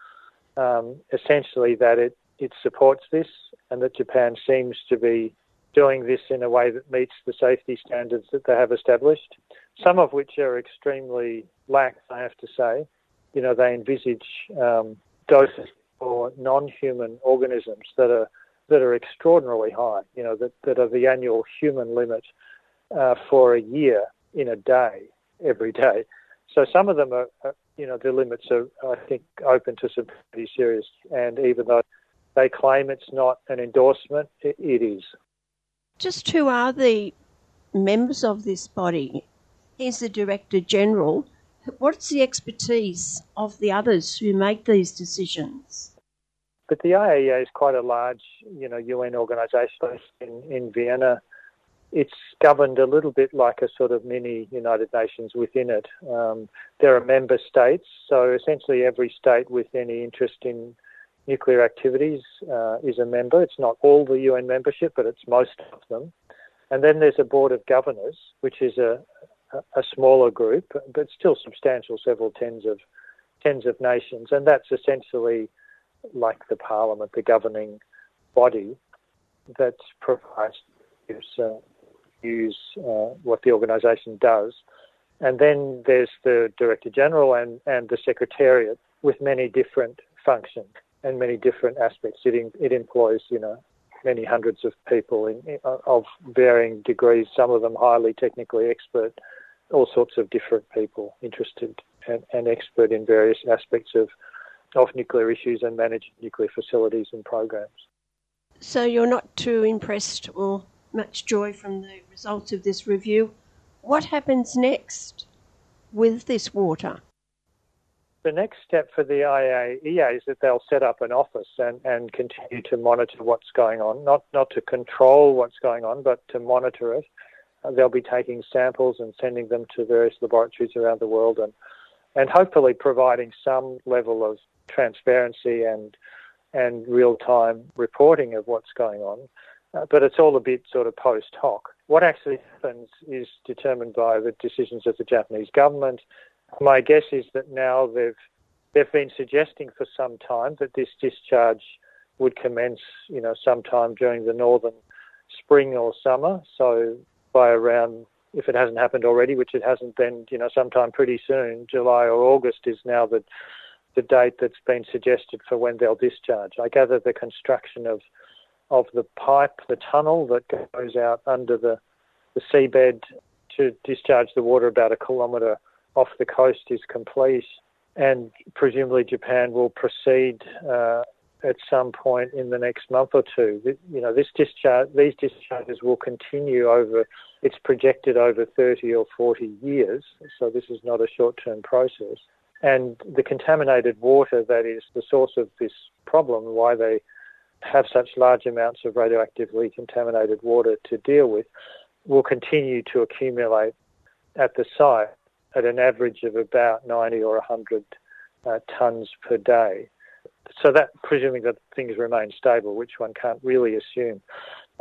Speaker 14: um, essentially that it, it supports this and that Japan seems to be doing this in a way that meets the safety standards that they have established, some of which are extremely lax, I have to say. You know, they envisage um, doses for non-human organisms that are that are extraordinarily high. You know, that, that are the annual human limit uh, for a year in a day, every day. So some of them are, are, you know, the limits are, I think, open to some pretty serious. And even though they claim it's not an endorsement, it, it is.
Speaker 2: Just who are the members of this body? He's the Director General. What's the expertise of the others who make these decisions?
Speaker 14: But the IAEA is quite a large, you know, UN organisation in, in Vienna. It's governed a little bit like a sort of mini United Nations within it. Um, there are member states, so essentially every state with any interest in nuclear activities uh, is a member. It's not all the UN membership, but it's most of them. And then there's a board of governors, which is a, a smaller group, but still substantial, several tens of tens of nations, and that's essentially like the parliament, the governing body that provides uh, use uh, what the organisation does. And then there's the director general and, and the secretariat with many different functions and many different aspects. It, it employs, you know, many hundreds of people in, in, uh, of varying degrees, some of them highly technically expert, all sorts of different people interested and, and expert in various aspects of, of nuclear issues and managing nuclear facilities and programs.
Speaker 2: So you're not too impressed or much joy from the results of this review. What happens next with this water?
Speaker 14: The next step for the IAEA is that they'll set up an office and, and continue to monitor what's going on, not, not to control what's going on, but to monitor it. Uh, they'll be taking samples and sending them to various laboratories around the world and, and hopefully providing some level of transparency and, and real-time reporting of what's going on. Uh, but it's all a bit sort of post hoc. What actually happens is determined by the decisions of the Japanese government my guess is that now they've they've been suggesting for some time that this discharge would commence, you know, sometime during the northern spring or summer. So by around, if it hasn't happened already, which it hasn't, then you know, sometime pretty soon, July or August is now the the date that's been suggested for when they'll discharge. I gather the construction of of the pipe, the tunnel that goes out under the the seabed to discharge the water about a kilometre off the coast is complete, and presumably Japan will proceed uh, at some point in the next month or two. You know, this discharge, these discharges will continue over. It's projected over 30 or 40 years, so this is not a short-term process. And the contaminated water that is the source of this problem, why they have such large amounts of radioactively contaminated water to deal with, will continue to accumulate at the site at an average of about 90 or 100 uh, tonnes per day. So that, presuming that things remain stable, which one can't really assume.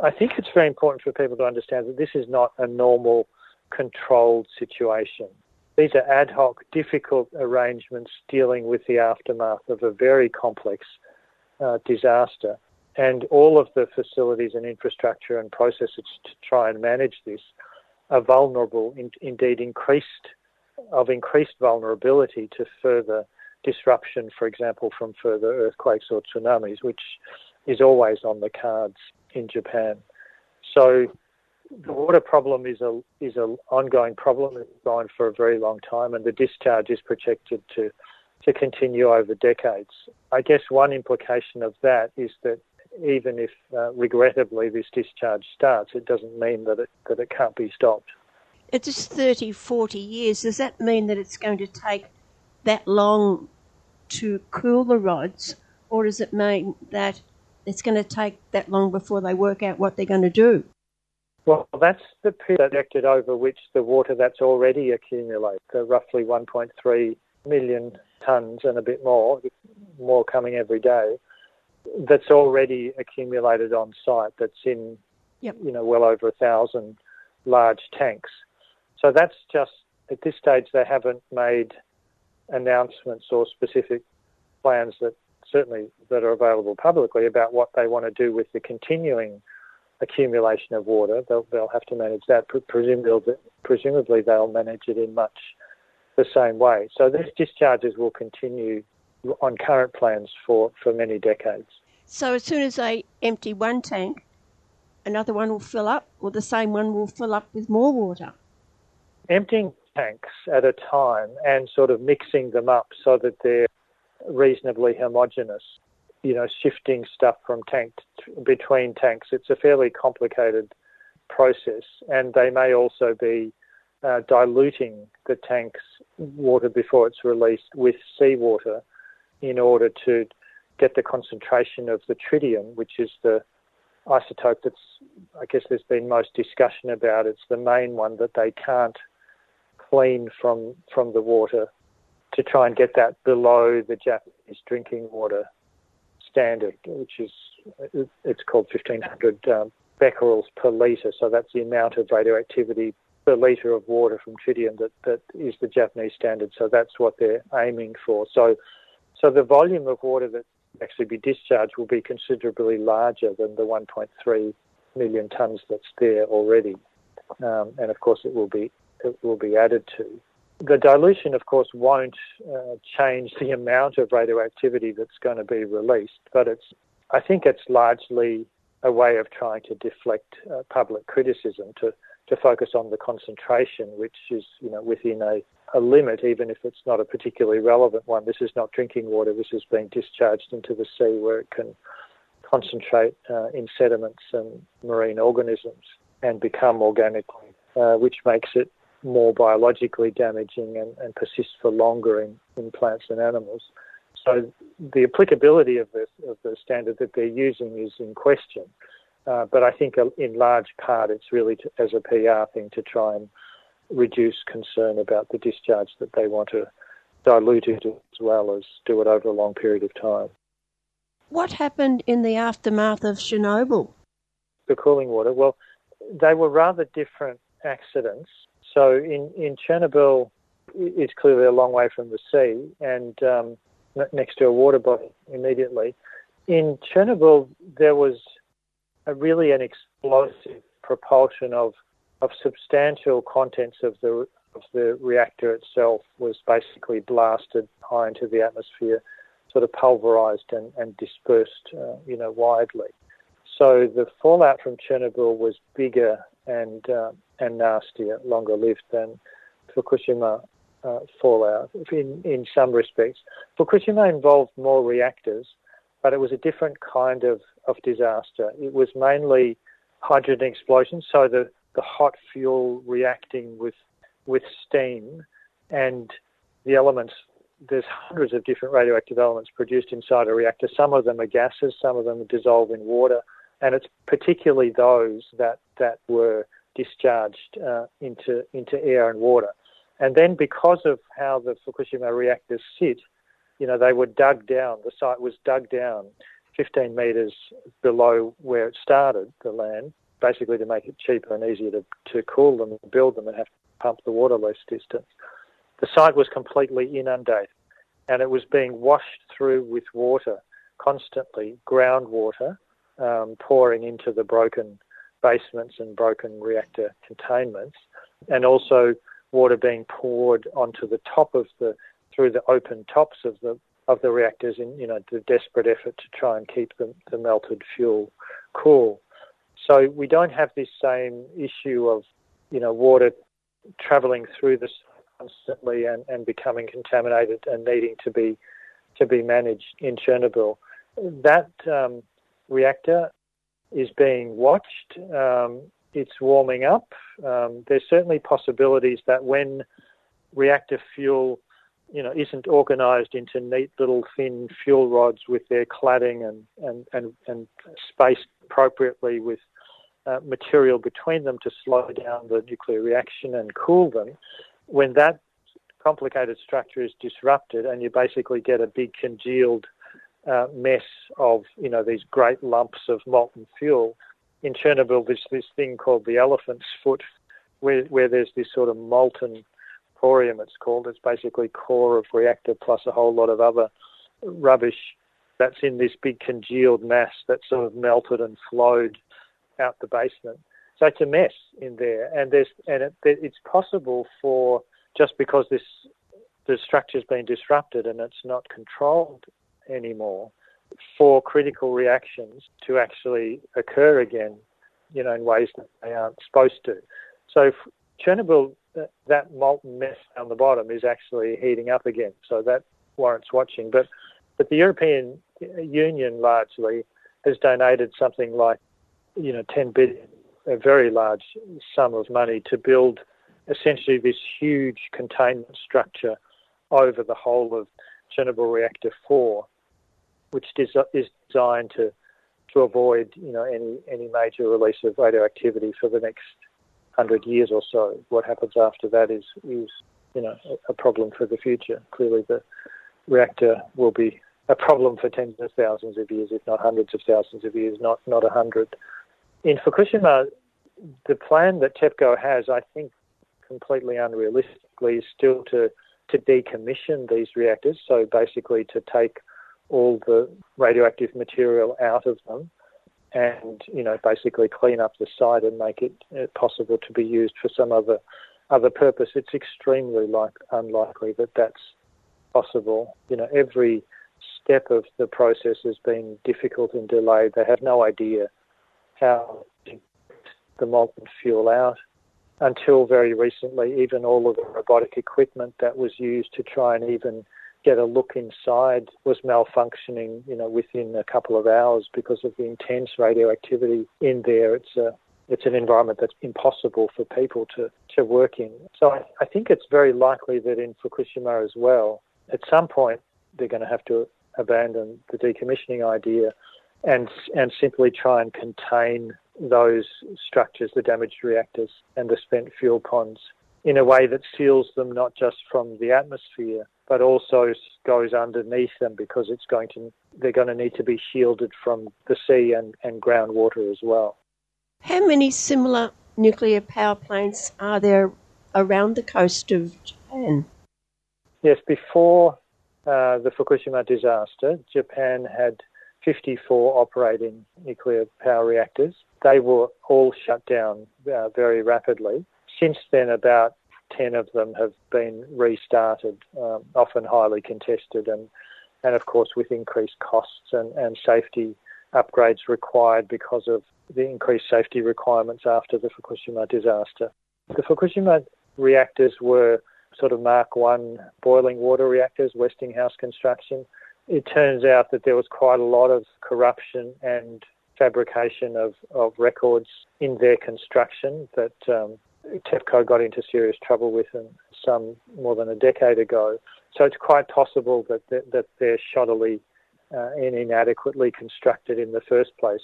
Speaker 14: I think it's very important for people to understand that this is not a normal controlled situation. These are ad hoc, difficult arrangements dealing with the aftermath of a very complex uh, disaster. And all of the facilities and infrastructure and processes to try and manage this are vulnerable, in, indeed increased, of increased vulnerability to further disruption, for example, from further earthquakes or tsunamis, which is always on the cards in Japan. So the water problem is a is an ongoing problem. It's gone for a very long time, and the discharge is projected to to continue over decades. I guess one implication of that is that even if uh, regrettably this discharge starts, it doesn't mean that it that it can't be stopped.
Speaker 2: It's just 30, 40 years. Does that mean that it's going to take that long to cool the rods, or does it mean that it's going to take that long before they work out what they're going to do?
Speaker 14: Well, that's the period over which the water that's already accumulated, the roughly 1.3 million tonnes and a bit more, more coming every day, that's already accumulated on site. That's in,
Speaker 2: yep.
Speaker 14: you know, well over a thousand large tanks. So that's just at this stage they haven't made announcements or specific plans that certainly that are available publicly about what they want to do with the continuing accumulation of water. They'll, they'll have to manage that. Presumably, presumably they'll manage it in much the same way. So these discharges will continue on current plans for, for many decades.
Speaker 2: So as soon as they empty one tank, another one will fill up, or the same one will fill up with more water?
Speaker 14: Emptying tanks at a time and sort of mixing them up so that they're reasonably homogenous. you know, shifting stuff from tank between tanks. It's a fairly complicated process, and they may also be uh, diluting the tank's water before it's released with seawater in order to get the concentration of the tritium, which is the isotope that's, I guess, there's been most discussion about. It's the main one that they can't clean from from the water to try and get that below the Japanese drinking water standard, which is it's called 1500 um, becquerels per litre. So that's the amount of radioactivity per litre of water from tritium that, that is the Japanese standard. So that's what they're aiming for. So, so the volume of water that actually be discharged will be considerably larger than the 1.3 million tonnes that's there already. Um, and of course, it will be it will be added to. The dilution, of course, won't uh, change the amount of radioactivity that's going to be released, but it's, I think it's largely a way of trying to deflect uh, public criticism to, to focus on the concentration, which is, you know, within a, a limit, even if it's not a particularly relevant one. This is not drinking water. This is being discharged into the sea where it can concentrate uh, in sediments and marine organisms and become organic, uh, which makes it more biologically damaging and, and persist for longer in, in plants and animals. So the applicability of the, of the standard that they're using is in question. Uh, but I think in large part it's really to, as a PR thing to try and reduce concern about the discharge that they want to dilute it as well as do it over a long period of time.
Speaker 2: What happened in the aftermath of Chernobyl?
Speaker 14: The cooling water, well, they were rather different accidents. So in, in Chernobyl, it's clearly a long way from the sea and um, next to a water body immediately. In Chernobyl, there was a really an explosive propulsion of of substantial contents of the of the reactor itself was basically blasted high into the atmosphere, sort of pulverized and, and dispersed, uh, you know, widely. So the fallout from Chernobyl was bigger and uh, and nastier, longer lived than Fukushima uh, fallout in, in some respects. Fukushima involved more reactors, but it was a different kind of, of disaster. It was mainly hydrogen explosions, so the, the hot fuel reacting with, with steam and the elements. There's hundreds of different radioactive elements produced inside a reactor. Some of them are gases, some of them dissolve in water, and it's particularly those that, that were discharged uh, into into air and water. And then because of how the Fukushima reactors sit, you know, they were dug down. The site was dug down 15 metres below where it started, the land, basically to make it cheaper and easier to, to cool them and build them and have to pump the water less distance. the site was completely inundated and it was being washed through with water constantly, groundwater um, pouring into the broken basements and broken reactor containments, and also water being poured onto the top of the through the open tops of the of the reactors in you know the desperate effort to try and keep the, the melted fuel cool. So we don't have this same issue of you know water travelling through this constantly and, and becoming contaminated and needing to be to be managed in Chernobyl. That um, reactor is being watched. Um, it's warming up. Um, there's certainly possibilities that when reactor fuel, you know, isn't organised into neat little thin fuel rods with their cladding and and and, and spaced appropriately with uh, material between them to slow down the nuclear reaction and cool them, when that complicated structure is disrupted and you basically get a big congealed uh, mess of you know these great lumps of molten fuel. In Chernobyl, there's this thing called the elephant's foot, where where there's this sort of molten corium. It's called. It's basically core of reactor plus a whole lot of other rubbish that's in this big congealed mass that sort of melted and flowed out the basement. So it's a mess in there, and there's and it, it's possible for just because this the structure's been disrupted and it's not controlled anymore for critical reactions to actually occur again, you know, in ways that they aren't supposed to. So Chernobyl, that molten mess down the bottom is actually heating up again. So that warrants watching. But but the European Union largely has donated something like, you know, 10 billion, a very large sum of money to build essentially this huge containment structure over the whole of Chernobyl Reactor 4 which is designed to to avoid you know any any major release of radioactivity for the next hundred years or so. What happens after that is is you know a problem for the future. Clearly, the reactor will be a problem for tens of thousands of years, if not hundreds of thousands of years, not not a hundred. In Fukushima, the plan that TEPCO has, I think, completely unrealistically, is still to to decommission these reactors. So basically, to take all the radioactive material out of them and you know basically clean up the site and make it uh, possible to be used for some other other purpose. It's extremely like unlikely that that's possible. You know every step of the process has been difficult and delayed. They have no idea how to get the molten fuel out. Until very recently even all of the robotic equipment that was used to try and even get a look inside was malfunctioning, you know, within a couple of hours because of the intense radioactivity in there. It's a it's an environment that's impossible for people to, to work in. So I, I think it's very likely that in Fukushima as well, at some point they're going to have to abandon the decommissioning idea and and simply try and contain those structures, the damaged reactors and the spent fuel ponds, in a way that seals them not just from the atmosphere but also goes underneath them because it's going to they're going to need to be shielded from the sea and, and groundwater as well.
Speaker 2: How many similar nuclear power plants are there around the coast of Japan?
Speaker 14: Yes, before uh, the Fukushima disaster, Japan had 54 operating nuclear power reactors. They were all shut down uh, very rapidly. Since then, about 10 of them have been restarted, um, often highly contested, and, and of course with increased costs and, and safety upgrades required because of the increased safety requirements after the Fukushima disaster. The Fukushima reactors were sort of Mark 1 boiling water reactors, Westinghouse construction. It turns out that there was quite a lot of corruption and fabrication of, of records in their construction that um, TEPCO got into serious trouble with them some more than a decade ago. So it's quite possible that that, that they're shoddily uh, and inadequately constructed in the first place.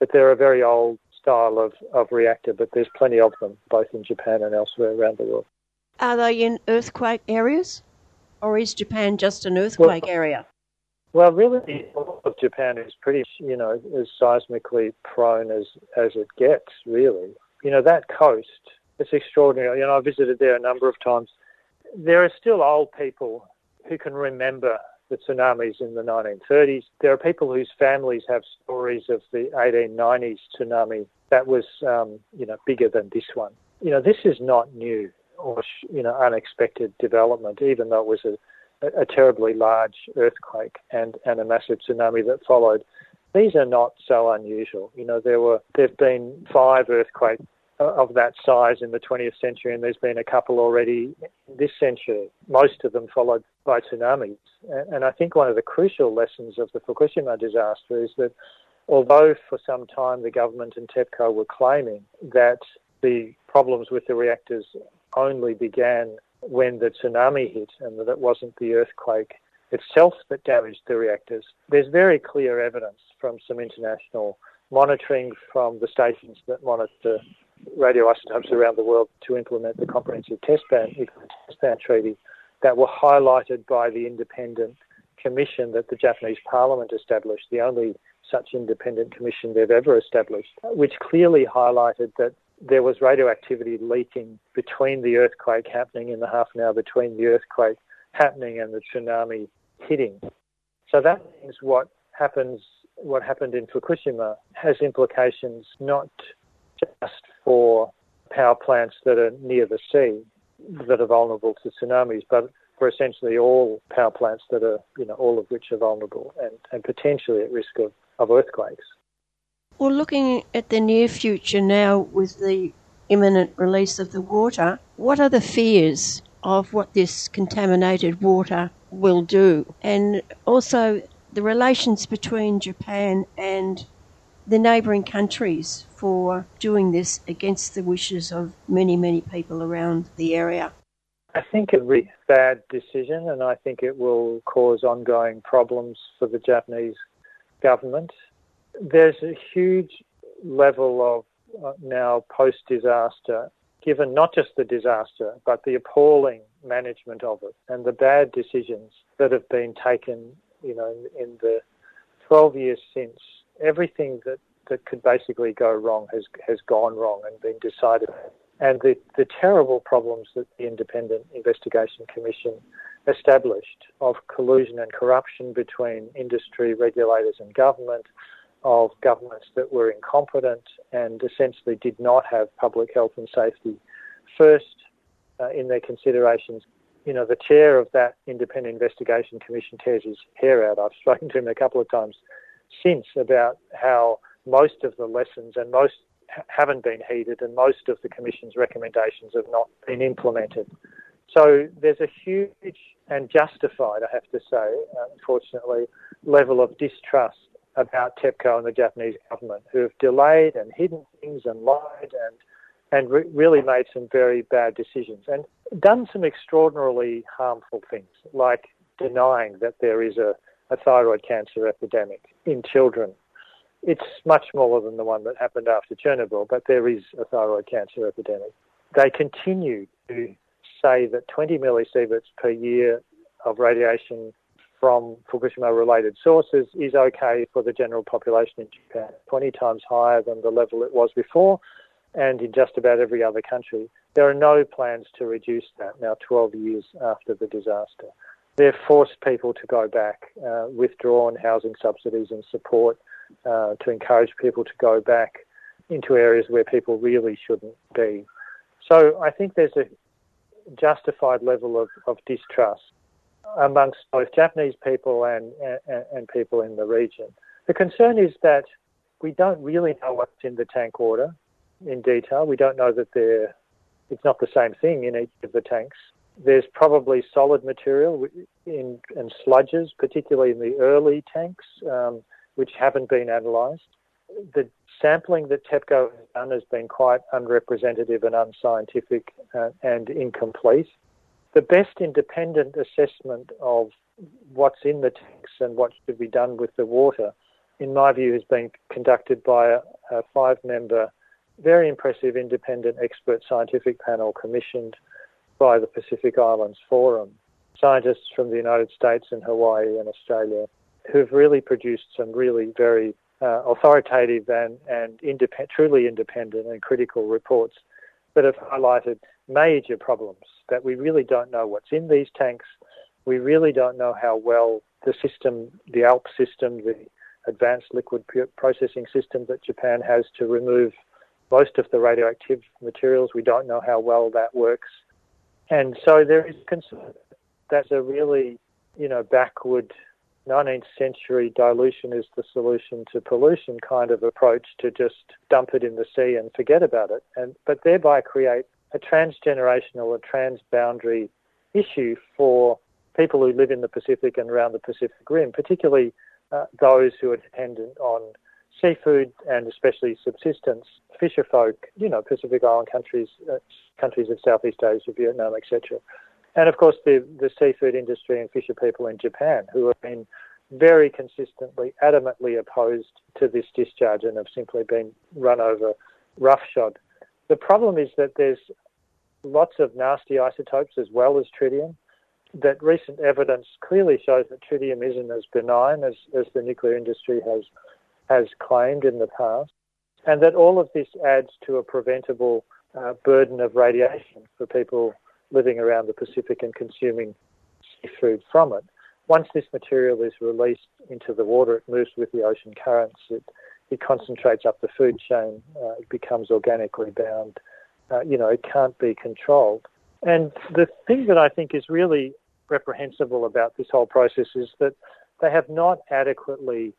Speaker 14: But they're a very old style of, of reactor, but there's plenty of them both in Japan and elsewhere around the world.
Speaker 2: Are they in earthquake areas? Or is Japan just an earthquake
Speaker 14: well,
Speaker 2: area?
Speaker 14: Well, really, all of Japan is pretty, you know, as seismically prone as, as it gets, really. You know, that coast it's extraordinary. You know, I visited there a number of times. there are still old people who can remember the tsunamis in the 1930s. There are people whose families have stories of the 1890s tsunami that was, um, you know, bigger than this one. You know, this is not new or, you know, unexpected development, even though it was a, a terribly large earthquake and, and a massive tsunami that followed. These are not so unusual. You know, there were there've been five earthquakes Uh, of that size in the 20th century, and there's been a couple already this century, most of them followed by tsunamis. And I think one of the crucial lessons of the Fukushima disaster is that although for some time the government and TEPCO were claiming that the problems with the reactors only began when the tsunami hit and that it wasn't the earthquake itself that damaged the reactors, there's very clear evidence from some international monitoring from the stations that monitor radioisotopes around the world to implement the comprehensive test ban, test ban treaty that were highlighted by the independent commission that the Japanese parliament established, the only such independent commission they've ever established, which clearly highlighted that there was radioactivity leaking between the earthquake happening in the half an hour between the earthquake happening and the tsunami hitting. So that means what happens what happened in Fukushima has implications not for power plants that are near the sea that are vulnerable to tsunamis, but for essentially all power plants that are, you know, all of which are vulnerable and, and potentially at risk of, of earthquakes.
Speaker 2: Well, looking at the near future now with the imminent release of the water, what are the fears of what this contaminated water will do? And also the relations between Japan and the neighbouring countries for doing this against the wishes of many, many people around the area?
Speaker 14: I think it was a bad decision, and I think it will cause ongoing problems for the Japanese government. There's a huge level of uh, now post disaster, given not just the disaster, but the appalling management of it and the bad decisions that have been taken, you know, in the 12 years since everything that, that could basically go wrong has, has gone wrong and been decided. And the, the terrible problems that the Independent Investigation Commission established of collusion and corruption between industry, regulators, and government, of governments that were incompetent and essentially did not have public health and safety first uh, in their considerations. You know, the chair of that independent investigation commission tears his hair out. I've spoken to him a couple of times since about how most of the lessons and most haven't been heeded and most of the Commission's recommendations have not been implemented. So there's a huge and justified, I have to say, uh, unfortunately, level of distrust about TEPCO and the Japanese government who have delayed and hidden things and lied and and re- really made some very bad decisions and done some extraordinarily harmful things like denying that there is a a thyroid cancer epidemic in children. It's much smaller than the one that happened after Chernobyl, but there is a thyroid cancer epidemic. They continue to say that 20 millisieverts per year of radiation from Fukushima related sources is okay for the general population in Japan, 20 times higher than the level it was before, and in just about every other country. There are no plans to reduce that now, 12 years after the disaster. They've forced people to go back, uh, withdrawn housing subsidies and support uh, to encourage people to go back into areas where people really shouldn't be. So I think there's a justified level of, of distrust amongst both Japanese people and, and, and people in the region. The concern is that we don't really know what's in the tank order in detail. We don't know that they're, it's not the same thing in each of the tanks. There's probably solid material in, and sludges, particularly in the early tanks, um, which haven't been analysed. The sampling that TEPCO has done has been quite unrepresentative and unscientific uh, and incomplete. The best independent assessment of what's in the tanks and what should be done with the water, in my view, has been conducted by a, a five member, very impressive independent expert scientific panel commissioned by the Pacific Islands Forum, scientists from the United States and Hawaii and Australia who've really produced some really very uh, authoritative and, and truly independent and critical reports that have highlighted major problems that we really don't know what's in these tanks. We really don't know how well the system, the ALP system, the advanced liquid processing system that Japan has to remove most of the radioactive materials. We don't know how well that works. And so there is concern that's a really, you know, backward 19th century dilution is the solution to pollution kind of approach to just dump it in the sea and forget about it, and but thereby create a transgenerational, a transboundary issue for people who live in the Pacific and around the Pacific Rim, particularly uh, those who are dependent on seafood and especially subsistence fisher folk, you know, Pacific Island countries, uh, countries of Southeast Asia, Vietnam, etc. And of course, the, the seafood industry and fisher people in Japan who have been very consistently, adamantly opposed to this discharge and have simply been run over roughshod. The problem is that there's lots of nasty isotopes as well as tritium. That recent evidence clearly shows that tritium isn't as benign as, as the nuclear industry has has claimed in the past, and that all of this adds to a preventable uh, burden of radiation for people living around the Pacific and consuming seafood from it. Once this material is released into the water, it moves with the ocean currents. It, it concentrates up the food chain. Uh, it becomes organically bound. Uh, you know, it can't be controlled. And the thing that I think is really reprehensible about this whole process is that they have not adequately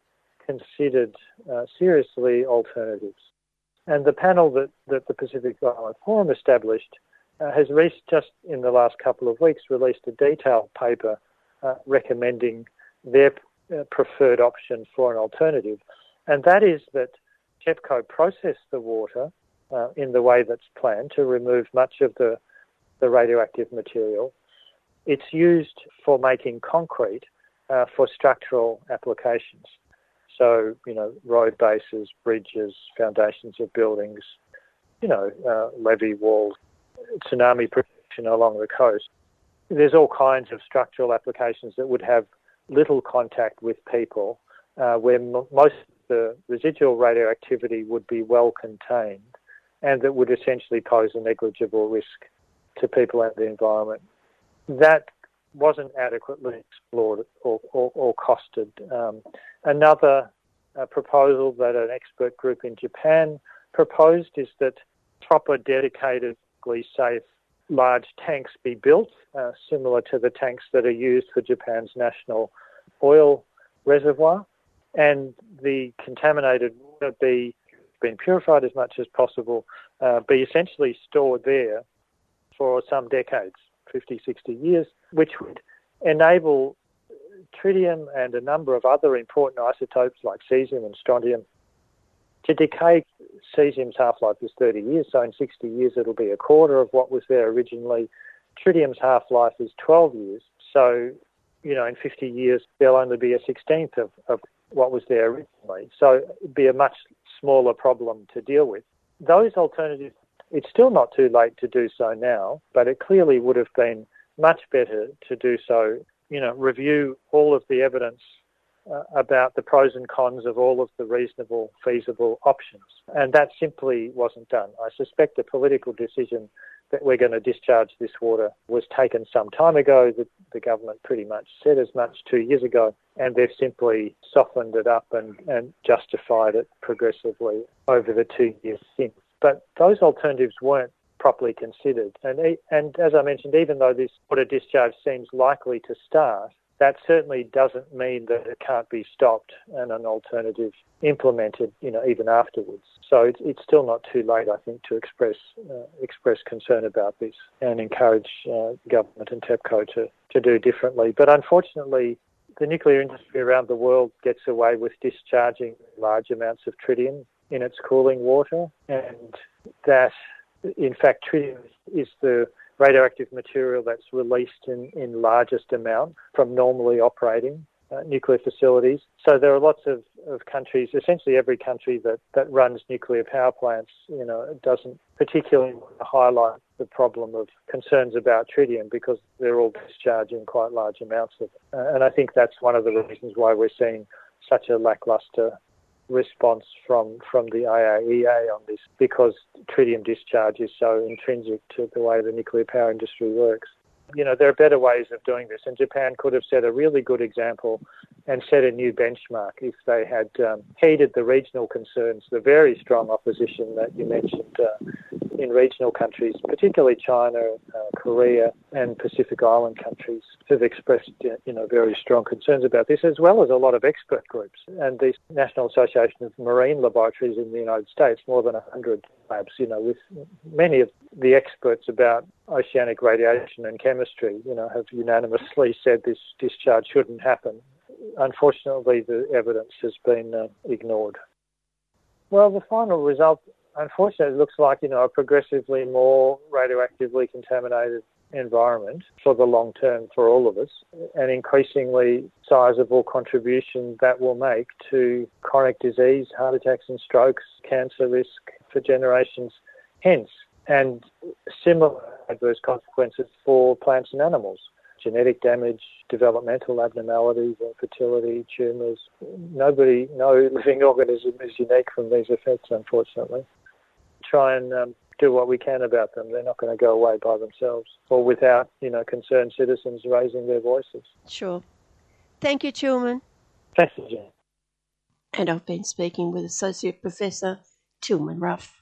Speaker 14: considered uh, seriously alternatives. And the panel that, that the Pacific Island Forum established uh, has reached just in the last couple of weeks released a detailed paper uh, recommending their uh, preferred option for an alternative, and that is that TEPCO process the water uh, in the way that's planned to remove much of the, the radioactive material. It's used for making concrete uh, for structural applications. So, you know, road bases, bridges, foundations of buildings, you know, uh, levee walls, tsunami protection along the coast. There's all kinds of structural applications that would have little contact with people, uh, where m- most of the residual radioactivity would be well contained and that would essentially pose a negligible risk to people and the environment. That wasn't adequately explored or, or, or costed. Um, another uh, proposal that an expert group in Japan proposed is that proper dedicated safe large tanks be built, uh, similar to the tanks that are used for Japan's national oil reservoir, and the contaminated water be been purified as much as possible, uh, be essentially stored there for some decades, 50, 60 years, which would enable tritium and a number of other important isotopes like cesium and strontium to decay, cesium's half-life is 30 years, so in 60 years it'll be a quarter of what was there originally. Tritium's half-life is 12 years, so, you know, in 50 years there'll only be a 16th of, of what was there originally. So it'd be a much smaller problem to deal with. Those alternatives, it's still not too late to do so now, but it clearly would have been much better to do so, you know, review all of the evidence uh, about the pros and cons of all of the reasonable, feasible options. And that simply wasn't done. I suspect the political decision that we're going to discharge this water was taken some time ago. The, the government pretty much said as much two years ago, and they've simply softened it up and, and justified it progressively over the two years since. But those alternatives weren't properly considered. And, and as I mentioned, even though this water discharge seems likely to start, that certainly doesn't mean that it can't be stopped and an alternative implemented, you know, even afterwards. So it's, it's still not too late, I think, to express uh, express concern about this and encourage uh, government and TEPCO to, to do differently. But unfortunately, the nuclear industry around the world gets away with discharging large amounts of tritium in its cooling water, and that, in fact, tritium is the radioactive material that's released in, in largest amount from normally operating uh, nuclear facilities. So there are lots of, of countries, essentially every country that, that runs nuclear power plants, you know, doesn't particularly highlight the problem of concerns about tritium because they're all discharging quite large amounts of it. Uh, and I think that's one of the reasons why we're seeing such a lackluster response from, from the IAEA on this because tritium discharge is so intrinsic to the way the nuclear power industry works. You know, there are better ways of doing this, and Japan could have set a really good example and set a new benchmark if they had um, heeded the regional concerns, the very strong opposition that you mentioned uh, in regional countries, particularly China, uh, Korea, and Pacific Island countries, have expressed you know very strong concerns about this, as well as a lot of expert groups and the National Association of Marine Laboratories in the United States, more than 100 labs, you know, with many of the experts about oceanic radiation and chemistry, you know, have unanimously said this discharge shouldn't happen. Unfortunately, the evidence has been uh, ignored. Well, the final result, unfortunately, it looks like, you know, a progressively more radioactively contaminated environment for the long term for all of us, an increasingly sizable contribution that will make to chronic disease, heart attacks and strokes, cancer risk for generations hence, and similar adverse consequences for plants and animals. Genetic damage, developmental abnormalities, infertility, tumours. Nobody, no living organism is unique from these effects, unfortunately. Try and um, do what we can about them. They're not going to go away by themselves or without, you know, concerned citizens raising their voices.
Speaker 2: Sure. Thank you, Tilman.
Speaker 14: Thanks, Jen.
Speaker 2: And I've been speaking with Associate Professor Tilman Ruff.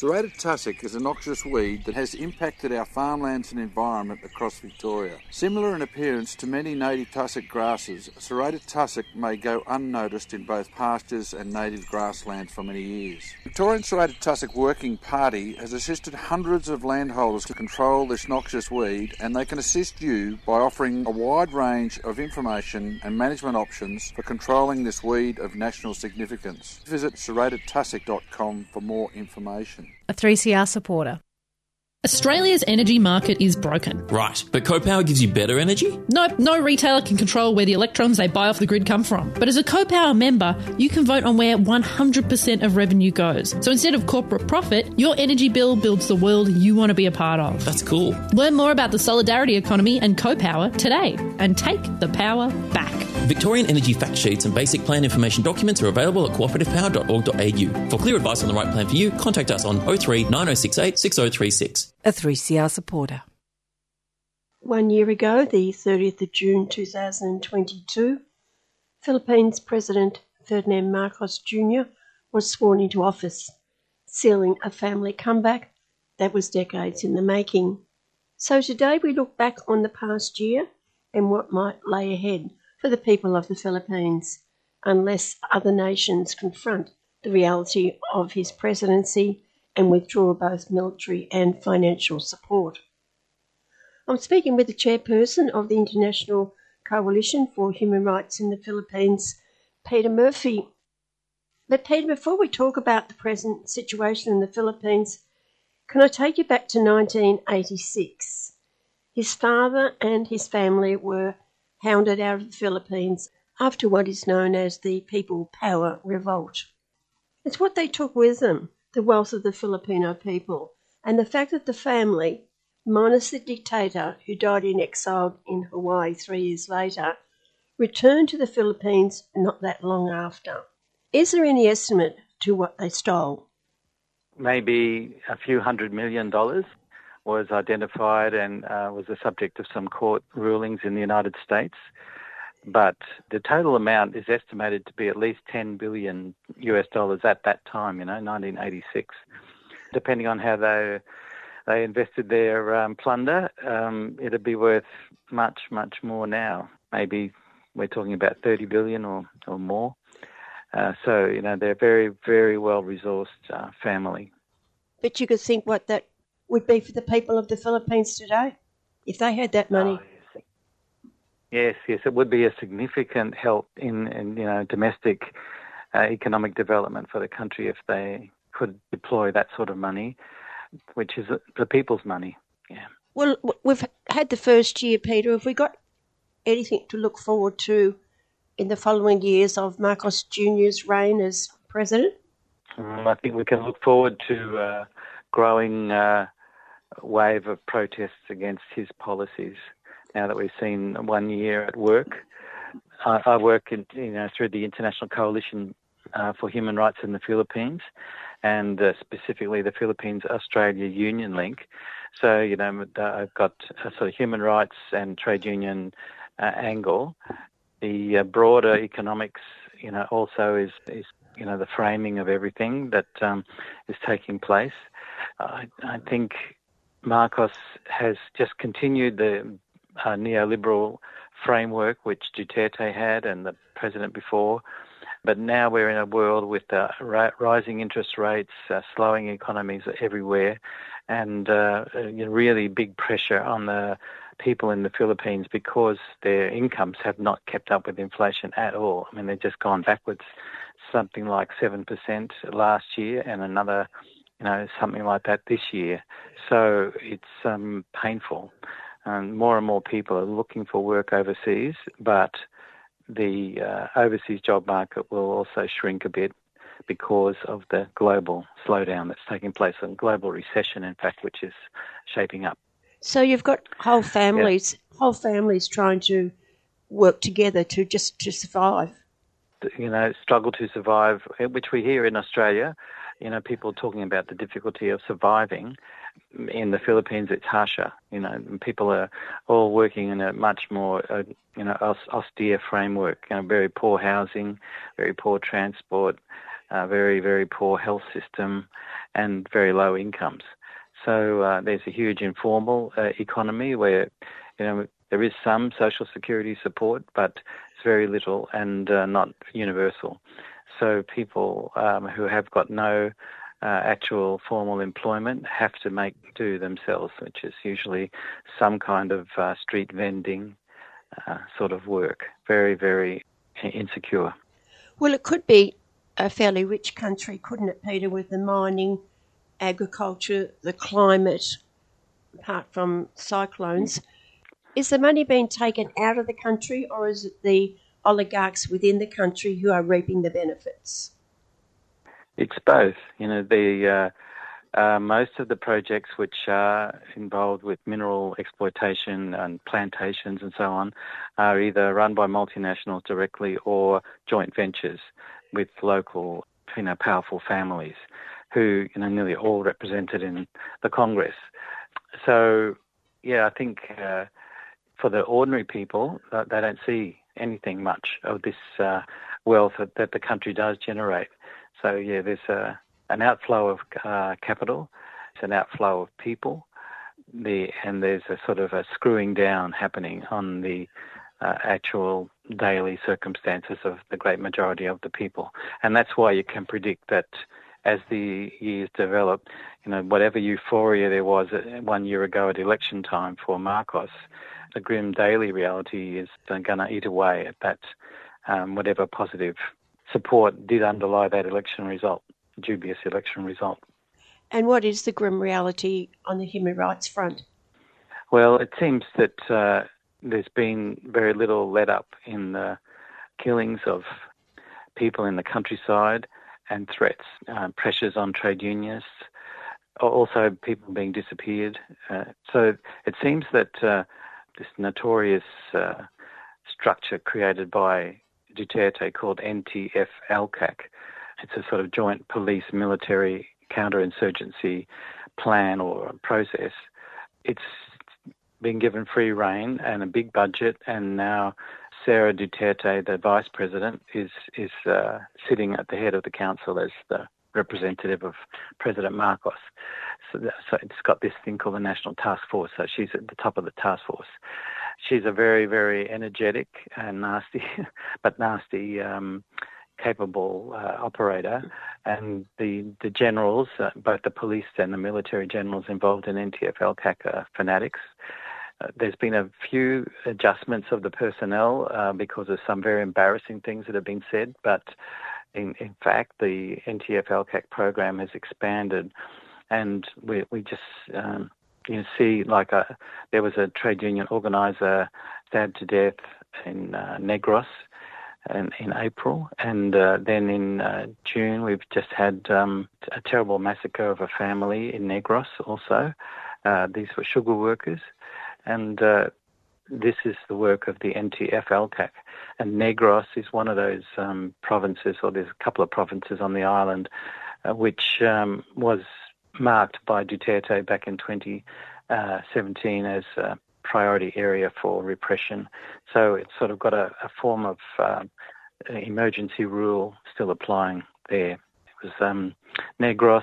Speaker 15: Serrated tussock is a noxious weed that has impacted our farmlands and environment across Victoria. Similar in appearance to many native tussock grasses, serrated tussock may go unnoticed in both pastures and native grasslands for many years. Victorian Serrated Tussock Working Party has assisted hundreds of landholders to control this noxious weed and they can assist you by offering a wide range of information and management options for controlling this weed of national significance. Visit serratedtussock.com for more information
Speaker 16: a 3CR supporter.
Speaker 17: Australia's energy market is broken.
Speaker 18: Right, but CoPower gives you better energy?
Speaker 17: Nope, no retailer can control where the electrons they buy off the grid come from. But as a CoPower member, you can vote on where 100% of revenue goes. So instead of corporate profit, your energy bill builds the world you want to be a part of.
Speaker 18: That's cool.
Speaker 17: Learn more about the solidarity economy and CoPower today and take the power back.
Speaker 18: Victorian energy fact sheets and basic plan information documents are available at cooperativepower.org.au. For clear advice on the right plan for you, contact us on 03 9068 6036
Speaker 16: a 3CR supporter.
Speaker 2: One year ago, the 30th of June 2022, Philippines President Ferdinand Marcos Jr. was sworn into office, sealing a family comeback that was decades in the making. So today we look back on the past year and what might lay ahead for the people of the Philippines, unless other nations confront the reality of his presidency and withdraw both military and financial support. I'm speaking with the chairperson of the International Coalition for Human Rights in the Philippines, Peter Murphy. But, Peter, before we talk about the present situation in the Philippines, can I take you back to 1986? His father and his family were hounded out of the Philippines after what is known as the People Power Revolt. It's what they took with them the wealth of the Filipino people, and the fact that the family, minus the dictator who died in exile in Hawaii three years later, returned to the Philippines not that long after. Is there any estimate to what they stole?
Speaker 19: Maybe a few hundred million dollars was identified and uh, was the subject of some court rulings in the United States. But the total amount is estimated to be at least 10 billion US dollars at that time, you know, 1986. Depending on how they they invested their um, plunder, um, it'd be worth much, much more now. Maybe we're talking about 30 billion or, or more. Uh, so, you know, they're very, very well resourced uh, family.
Speaker 2: But you could think what that would be for the people of the Philippines today. if they had that money.
Speaker 19: Yes, yes, it would be a significant help in, in you know domestic uh, economic development for the country if they could deploy that sort of money, which is the people's money. Yeah.
Speaker 2: Well, we've had the first year, Peter. Have we got anything to look forward to in the following years of Marcos Jr.'s reign as president?
Speaker 19: Um, I think we can look forward to uh, growing uh, wave of protests against his policies. Now that we've seen one year at work, I, I work in, you know through the International Coalition uh, for Human Rights in the Philippines, and uh, specifically the Philippines Australia Union Link. So you know I've got a sort of human rights and trade union uh, angle. The uh, broader economics, you know, also is is you know the framing of everything that um, is taking place. I, I think Marcos has just continued the uh, neoliberal framework which Duterte had and the president before. But now we're in a world with uh, rising interest rates, uh, slowing economies everywhere, and uh, really big pressure on the people in the Philippines because their incomes have not kept up with inflation at all. I mean, they've just gone backwards, something like 7% last year and another, you know, something like that this year. So it's um, painful. And more and more people are looking for work overseas, but the uh, overseas job market will also shrink a bit because of the global slowdown that's taking place and global recession, in fact, which is shaping up.
Speaker 2: So you've got whole families, whole families trying to work together to just to survive.
Speaker 19: You know, struggle to survive, which we hear in Australia. You know, people talking about the difficulty of surviving. In the Philippines, it's harsher. You know, people are all working in a much more, uh, you know, austere framework. You know, very poor housing, very poor transport, uh, very very poor health system, and very low incomes. So uh, there's a huge informal uh, economy where, you know, there is some social security support, but it's very little and uh, not universal. So people um, who have got no uh, actual formal employment have to make do themselves, which is usually some kind of uh, street vending uh, sort of work. Very, very insecure.
Speaker 2: Well, it could be a fairly rich country, couldn't it, Peter, with the mining, agriculture, the climate, apart from cyclones. Is the money being taken out of the country, or is it the oligarchs within the country who are reaping the benefits?
Speaker 19: It's both. You know, the uh, uh, most of the projects which are involved with mineral exploitation and plantations and so on are either run by multinationals directly or joint ventures with local, you know, powerful families who, you know, nearly all represented in the Congress. So, yeah, I think uh, for the ordinary people, uh, they don't see anything much of this uh, wealth that, that, the country does generate. So, yeah, there's a, an outflow of uh, capital, it's an outflow of people, the, and there's a sort of a screwing down happening on the uh, actual daily circumstances of the great majority of the people. And that's why you can predict that as the years develop, you know, whatever euphoria there was one year ago at election time for Marcos, the grim daily reality is going to eat away at that, um, whatever positive support did underlie that election result, dubious election result.
Speaker 2: And what is the grim reality on the human rights front?
Speaker 19: Well, it seems that uh, there's been very little let up in the killings of people in the countryside and threats, uh, pressures on trade unionists, also people being disappeared. Uh, so it seems that uh, this notorious uh, structure created by Duterte called NTF ELCAC, it's a sort of joint police military counterinsurgency plan or process. It's been given free rein and a big budget, and now Sarah Duterte, the vice president, is is uh, sitting at the head of the council as the representative of President Marcos. So, so, it's got this thing called the National Task Force. So she's at the top of the task force. She's a very, very energetic and nasty, but nasty, um, capable uh, operator. And the the generals, uh, both the police and the military generals involved in NTF-ELCAC are fanatics. uh, there's been a few adjustments of the personnel uh, because of some very embarrassing things that have been said, but in, in fact, the NTF ELCAC program has expanded, and we, we just um, you see like a, there was a trade union organizer stabbed to death in uh, Negros in, in April, and uh, then in uh, June we've just had um, a terrible massacre of a family in Negros. Also, uh, these were sugar workers, and uh, this is the work of the NTF ELCAC. And Negros is one of those um, provinces, or there's a couple of provinces on the island, uh, which um, was marked by Duterte back in 2017 as a priority area for repression. So it's sort of got a, a form of um, emergency rule still applying there. It was um, Negros,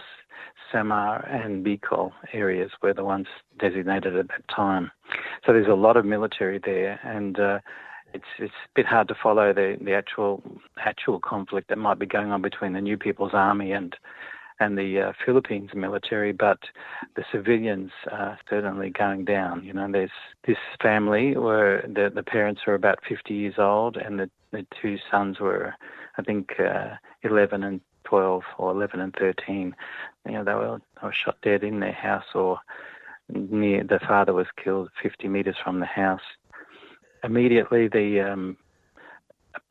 Speaker 19: Samar, and Bicol areas were the ones designated at that time. So there's a lot of military there, and uh, it's it's a bit hard to follow the, the actual actual conflict that might be going on between the New People's Army and and the uh, Philippines military, but the civilians are certainly going down. You know, there's this family where the, the parents were about 50 years old, and the, the two sons were, I think, uh, 11 and 12 or 11 and 13. You know, they were, they were shot dead in their house or near, the father was killed 50 metres from the house. Immediately, the um,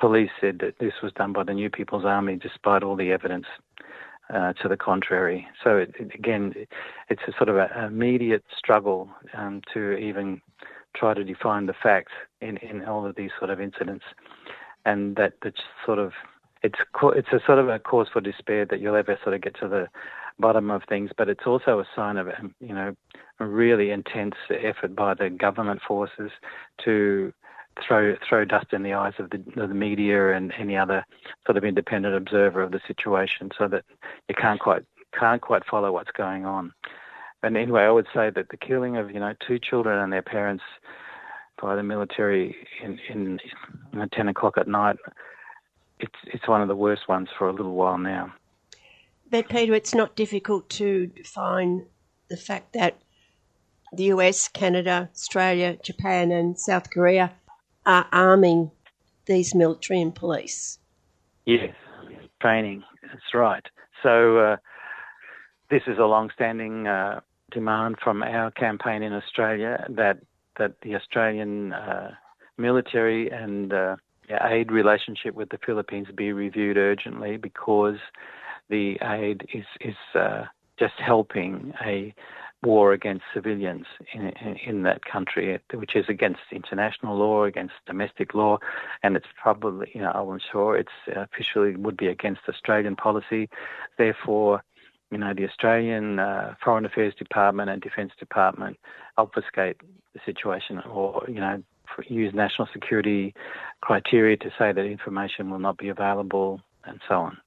Speaker 19: police said that this was done by the New People's Army despite all the evidence uh, to the contrary. So it, it, again, it's a sort of an immediate struggle um, to even try to define the facts in, in all of these sort of incidents, and that that's sort of it's it's a sort of a cause for despair that you'll ever sort of get to the bottom of things, but it's also a sign of um, you know a really intense effort by the government forces to throw throw dust in the eyes of the, of the media and any other sort of independent observer of the situation, so that you can't quite can't quite follow what's going on. And anyway, I would say that the killing of you know two children and their parents by the military in in know, ten o'clock at night, it's it's one of the worst ones for a little while now.
Speaker 2: But Peter, it's not difficult to define the fact that the US, Canada, Australia, Japan, and South Korea are arming these military and police.
Speaker 19: Yes, training. That's right. So uh, this is a long-standing uh, demand from our campaign in Australia that that the Australian uh, military and uh, aid relationship with the Philippines be reviewed urgently because the aid is is uh, just helping a war against civilians in, in, in, that country, which is against international law, against domestic law, and it's probably, you know, I'm sure it's officially would be against Australian policy. Therefore, you know, the Australian uh, Foreign Affairs Department and Defence Department obfuscate the situation or, you know, use national security criteria to say that information will not be available and so on.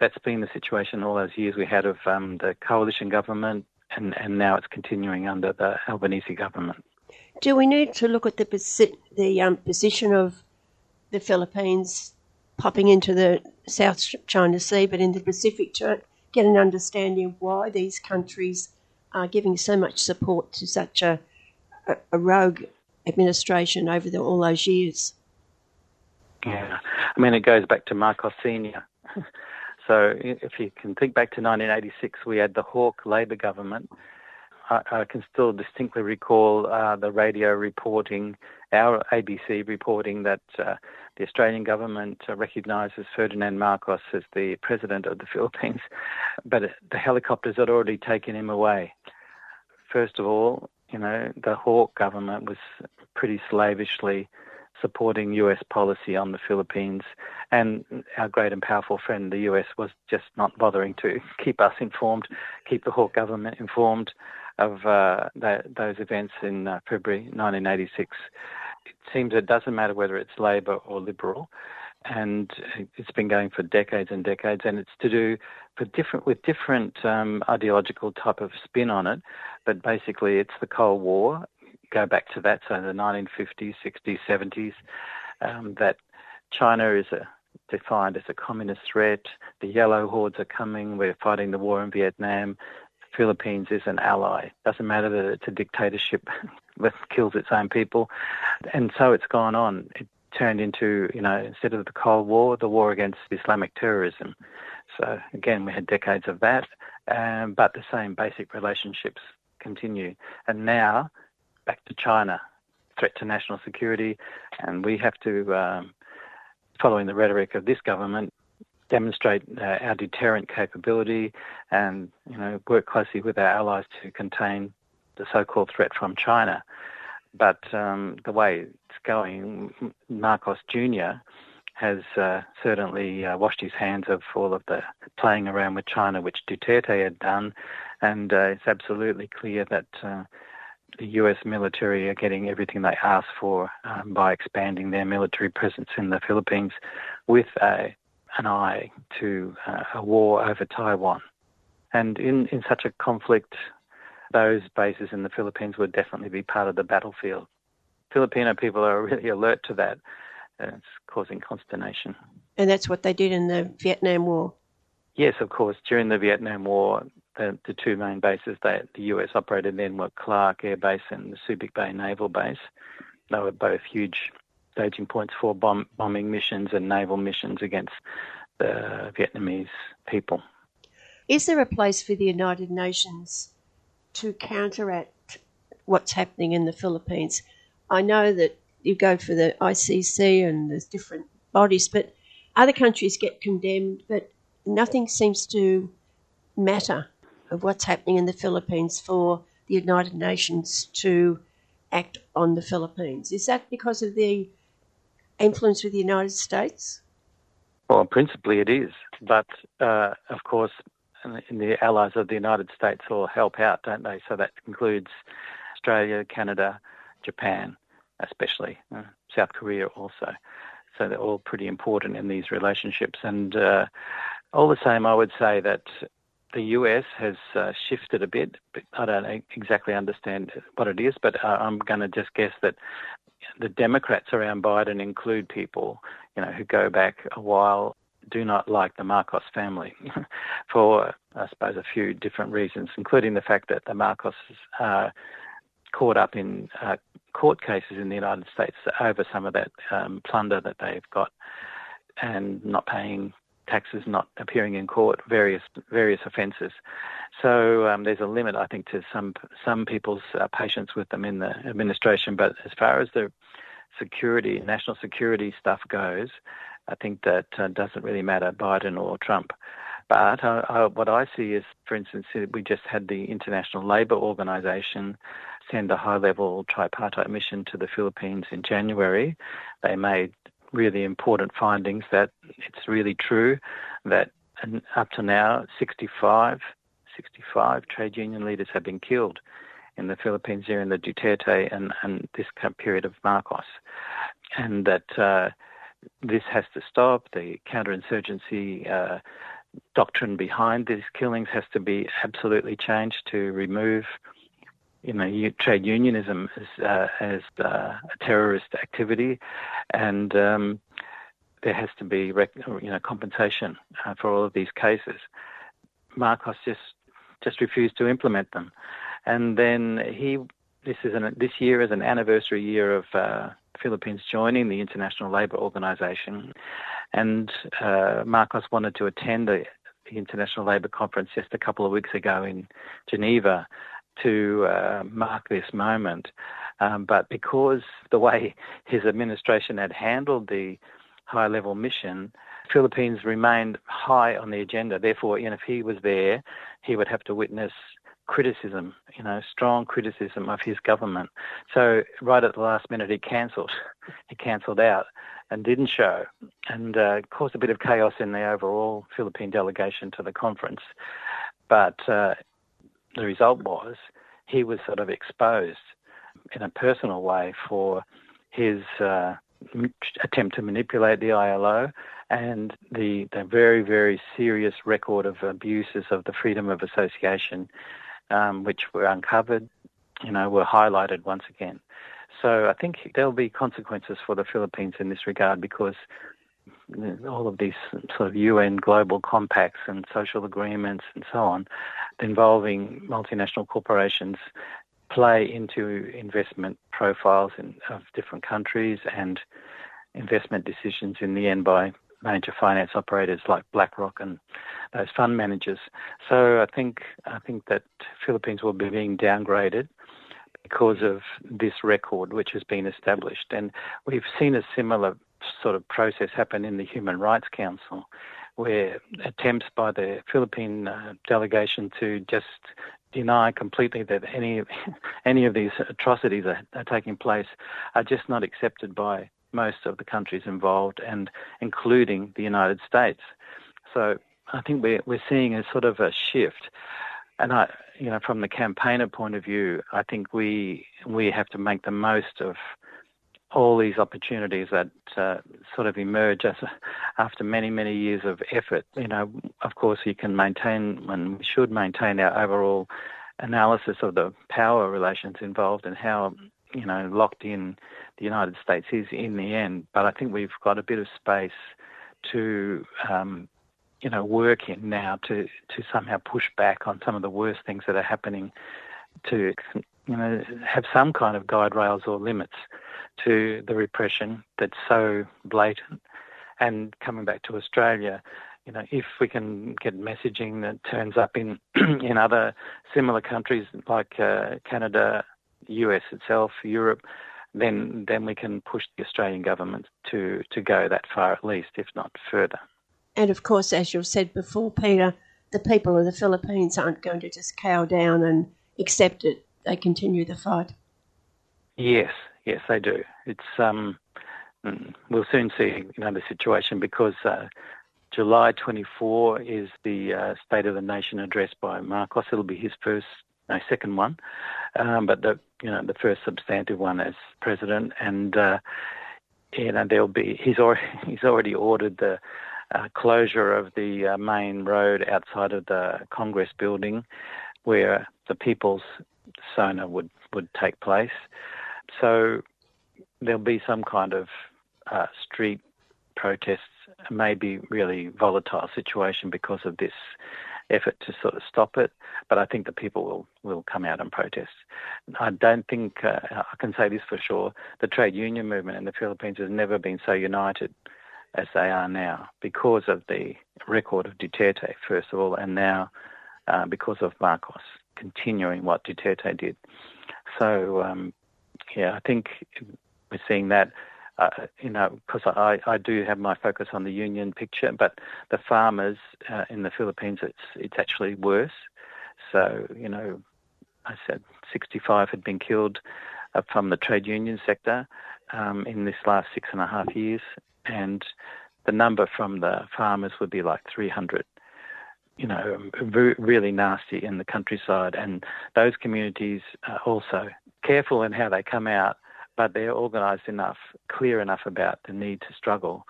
Speaker 19: That's been the situation all those years we had of um, the coalition government and, and now it's continuing under the Albanese government.
Speaker 2: Do we need to look at the posi- the um, position of the Philippines popping into the South China Sea, but in the Pacific, to get an understanding of why these countries are giving so much support to such a, a, a rogue administration over the, all those years?
Speaker 19: Yeah, I mean, it goes back to Marcos Sr. So if you can think back to 1986, we had the Hawke Labor government. I, can still distinctly recall uh, the radio reporting, our ABC reporting that uh, the Australian government uh, recognises Ferdinand Marcos as the president of the Philippines, but the helicopters had already taken him away. First of all, you know, the Hawke government was pretty slavishly supporting US policy on the Philippines. And our great and powerful friend, the US, was just not bothering to keep us informed, keep the Hawke government informed of uh, that, those events in uh, February 1986. It seems it doesn't matter whether it's Labor or Liberal, and it's been going for decades and decades, and it's to do for different with different um, ideological type of spin on it. But basically, it's the Cold War, go back to that, so the 1950s, 60s, 70s, um, that China is a, defined as a communist threat. The yellow hordes are coming. We're fighting the war in Vietnam. The Philippines is an ally. Doesn't matter that it's a dictatorship that kills its own people. And so it's gone on. It turned into, you know, instead of the Cold War, the war against Islamic terrorism. So again, we had decades of that, um, but the same basic relationships continue. And now, back to China, threat to national security, and we have to, um, following the rhetoric of this government, demonstrate uh, our deterrent capability and you know work closely with our allies to contain the so-called threat from China. But um, the way it's going, Marcos Jr. has uh, certainly uh, washed his hands of all of the playing around with China, which Duterte had done, and uh, it's absolutely clear that uh, the US military are getting everything they ask for um, by expanding their military presence in the Philippines with a, an eye to uh, a war over Taiwan. And in, in such a conflict, those bases in the Philippines would definitely be part of the battlefield. Filipino people are really alert to that. and it's causing consternation.
Speaker 2: And that's what they did in the Vietnam War.
Speaker 19: Yes, of course. During the Vietnam War, the, the two main bases that the US operated then were Clark Air Base and the Subic Bay Naval Base. They were both huge staging points for bomb, bombing missions and naval missions against the Vietnamese people.
Speaker 2: Is there a place for the United Nations to counteract what's happening in the Philippines? I know that you go for the ICC and there's different bodies, but other countries get condemned, but nothing seems to matter of what's happening in the Philippines for the United Nations to act on the Philippines. Is that because of the influence with the United States?
Speaker 19: Well, principally it is, but uh, of course, the allies of the United States all help out, don't they? So that includes Australia, Canada, Japan, especially uh, South Korea also. So they're all pretty important in these relationships. And uh, all the same, I would say that the US has uh, shifted a bit. I don't exactly understand what it is, but uh, I'm going to just guess that the Democrats around Biden include people, you know, who go back a while, do not like the Marcos family for, I suppose, a few different reasons, including the fact that the Marcos are caught up in uh, court cases in the United States over some of that um, plunder that they've got and not paying taxes, not appearing in court, various various offences. So um, there's a limit, I think, to some some people's uh, patience with them in the administration. But as far as the security, national security stuff goes, I think that uh, doesn't really matter, Biden or Trump. But uh, uh, what I see is, for instance, we just had the International Labour Organization send a high level tripartite mission to the Philippines in January. They made really important findings that it's really true that up to now 65, 65 trade union leaders have been killed in the Philippines during the Duterte and, and this period of Marcos. And that uh, this has to stop. The counterinsurgency uh, doctrine behind these killings has to be absolutely changed to remove you know, trade unionism as, uh, as uh, a terrorist activity, and um, there has to be, rec- you know, compensation uh, for all of these cases. Marcos just just refused to implement them, and then he. This is an, this year is an anniversary year of uh, Philippines joining the International Labour Organization, and uh, Marcos wanted to attend the, the International Labour Conference just a couple of weeks ago in Geneva, to uh, mark this moment. Um, but because the way his administration had handled the high level mission, Philippines remained high on the agenda. Therefore, you know, if he was there, he would have to witness criticism, you know, strong criticism of his government. So right at the last minute, he cancelled. He cancelled out and didn't show, and uh, caused a bit of chaos in the overall Philippine delegation to the conference. But uh, the result was he was sort of exposed in a personal way for his uh, attempt to manipulate the ILO and the, the very, very serious record of abuses of the freedom of association, um, which were uncovered, you know, were highlighted once again. So I think there'll be consequences for the Philippines in this regard because all of these sort of UN global compacts and social agreements and so on involving multinational corporations play into investment profiles in, of different countries and investment decisions in the end by major finance operators like BlackRock and those fund managers. So I think I think that Philippines will be being downgraded because of this record which has been established. And we've seen a similar sort of process happen in the Human Rights Council, where attempts by the Philippine uh, delegation to just deny completely that any any of these atrocities are, are taking place are just not accepted by most of the countries involved, and including the United States. So I think we're we're seeing a sort of a shift, and I, you know, from the campaigner point of view, I think we we have to make the most of all these opportunities that uh, sort of emerge as, after many, many years of effort. You know, of course, you can maintain and we should maintain our overall analysis of the power relations involved and how you know locked in the United States is in the end. But I think we've got a bit of space to um, you know work in now to to somehow push back on some of the worst things that are happening. To you know have some kind of guide rails or limits to the repression that's so blatant. And coming back to Australia, you know, if we can get messaging that turns up in in other similar countries like uh, Canada, US itself, Europe, then then we can push the Australian government to to go that far at least, if not further.
Speaker 2: And of course, as you've said before, Peter, the people of the Philippines aren't going to just cow down and accept it. They continue the fight.
Speaker 19: Yes, yes, they do. It's um, mm, we'll soon see you know the situation because uh, July 24 is the uh, State of the Nation address by Marcos. It'll be his first, no, second one, um, but the you know the first substantive one as president, and uh, you know there'll be he's already he's already ordered the uh, closure of the uh, main road outside of the Congress building, where the People's Sona would would take place. So there'll be some kind of uh, street protests, maybe really volatile situation because of this effort to sort of stop it. But I think the people will, will come out and protest. I don't think, uh, I can say this for sure, the trade union movement in the Philippines has never been so united as they are now because of the record of Duterte, first of all, and now uh, because of Marcos continuing what Duterte did. So, um, yeah, I think we're seeing that. Uh, you know, because I, I do have my focus on the union picture, but the farmers uh, in the Philippines, it's it's actually worse. So you know, I said 65 had been killed uh, from the trade union sector um, in this last six and a half years, and the number from the farmers would be like 300 you know, really nasty in the countryside. And those communities are also careful in how they come out but they're organised enough, clear enough about the need to struggle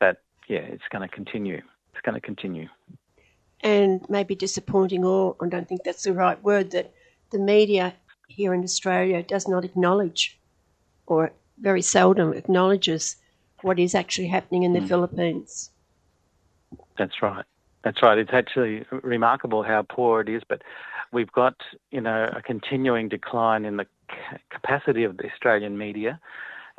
Speaker 19: that, yeah, it's going to continue. It's going to continue.
Speaker 2: And maybe disappointing, or I don't think that's the right word, that the media here in Australia does not acknowledge or very seldom acknowledges what is actually happening in the mm. Philippines.
Speaker 19: That's right. That's right. It's actually remarkable how poor it is, but we've got, you know, a continuing decline in the capacity of the Australian media,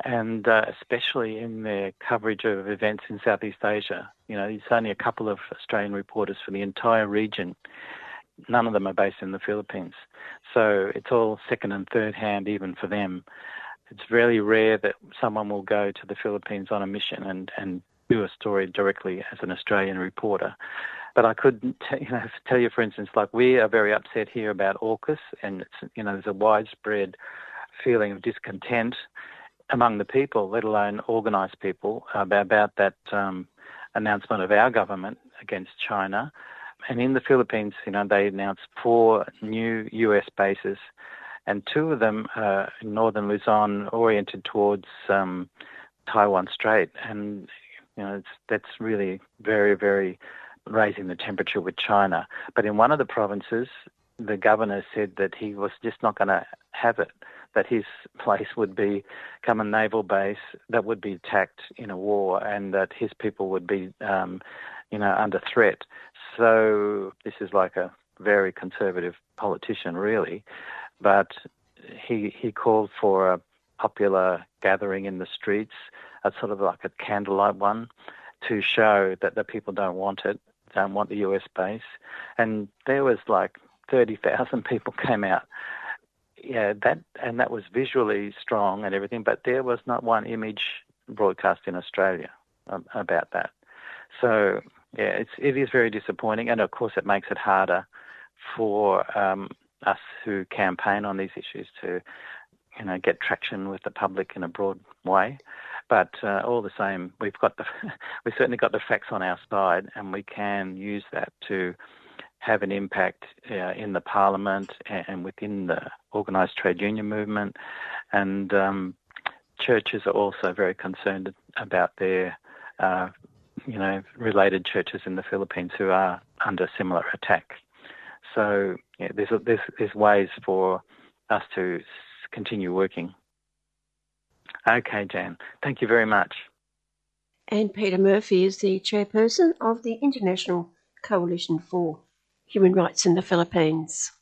Speaker 19: and uh, especially in their coverage of events in Southeast Asia. You know, it's only a couple of Australian reporters for the entire region. None of them are based in the Philippines, so it's all second and third hand even for them. It's very rare that someone will go to the Philippines on a mission and, and do a story directly as an Australian reporter. But I could you know, tell you, for instance, like we are very upset here about AUKUS, and you know there's a widespread feeling of discontent among the people, let alone organised people, about, about that um, announcement of our government against China. And in the Philippines, you know, they announced four new US bases, and two of them are in northern Luzon, oriented towards um, Taiwan Strait. And you know, that's really very, very raising the temperature with China. But in one of the provinces, the governor said that he was just not going to have it, that his place would become a naval base that would be attacked in a war, and that his people would be, um, you know, under threat. So this is like a very conservative politician, really, but he he called for a popular gathering in the streets, a sort of like a candlelight one, to show that the people don't want it, don't want the US base, and there was like thirty thousand people came out. Yeah, that and that was visually strong and everything, but there was not one image broadcast in Australia um, about that. So yeah, it's it is very disappointing, and of course it makes it harder for um, us who campaign on these issues to, you know, get traction with the public in a broad way. But uh, all the same, we've got the we've certainly got the facts on our side, and we can use that to have an impact uh, in the parliament and within the organised trade union movement. And um, churches are also very concerned about their, uh, you know, related churches in the Philippines who are under similar attack. So yeah, there's, there's there's ways for us to continue working. Okay, Jan. Thank you very much.
Speaker 2: And Peter Murphy is the chairperson of the International Coalition for Human Rights in the Philippines.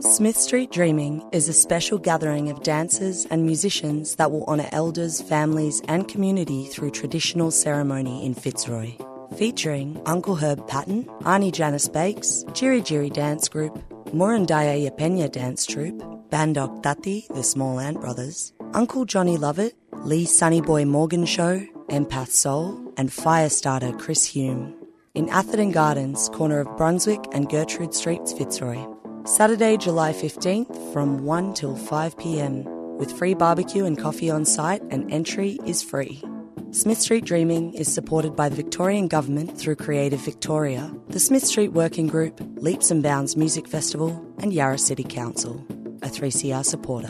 Speaker 20: Smith Street Dreaming is a special gathering of dancers and musicians that will honour elders, families, and community through traditional ceremony in Fitzroy. Featuring Uncle Herb Patton, Arnie Janice Bakes, Djirri Djirri Dance Group, Murandaya Yapenya Dance Troupe, Bandok Tati, the Small Ant Brothers, Uncle Johnny Lovett, Lee Sunnyboy Morgan Show, Empath Soul, and Firestarter Chris Hume. In Atherton Gardens, corner of Brunswick and Gertrude Streets, Fitzroy. Saturday, July 15th from 1 till 5 pm, with free barbecue and coffee on site, and entry is free. Smith Street Dreaming is supported by the Victorian Government through Creative Victoria, the Smith Street Working Group, Leaps and Bounds Music Festival, and Yarra City Council, a 3CR supporter.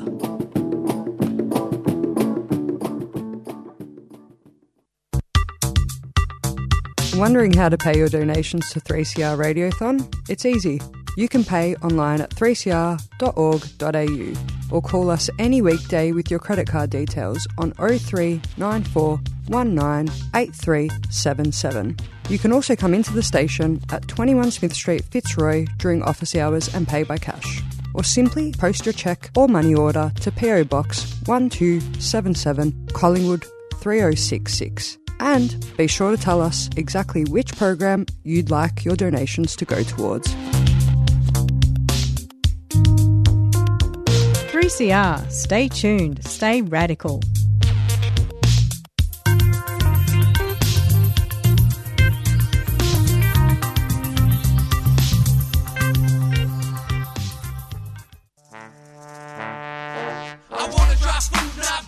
Speaker 21: Wondering how to pay your donations to 3CR Radiothon? It's easy. You can pay online at 3cr.org.au or call us any weekday with your credit card details on 0394 198377. You can also come into the station at 21 Smith Street, Fitzroy during office hours and pay by cash. Or simply post your cheque or money order to PO Box 1277 Collingwood 3066. And be sure to tell us exactly which program you'd like your donations to go towards.
Speaker 13: 3CR. Stay tuned, stay radical.
Speaker 22: I wanna not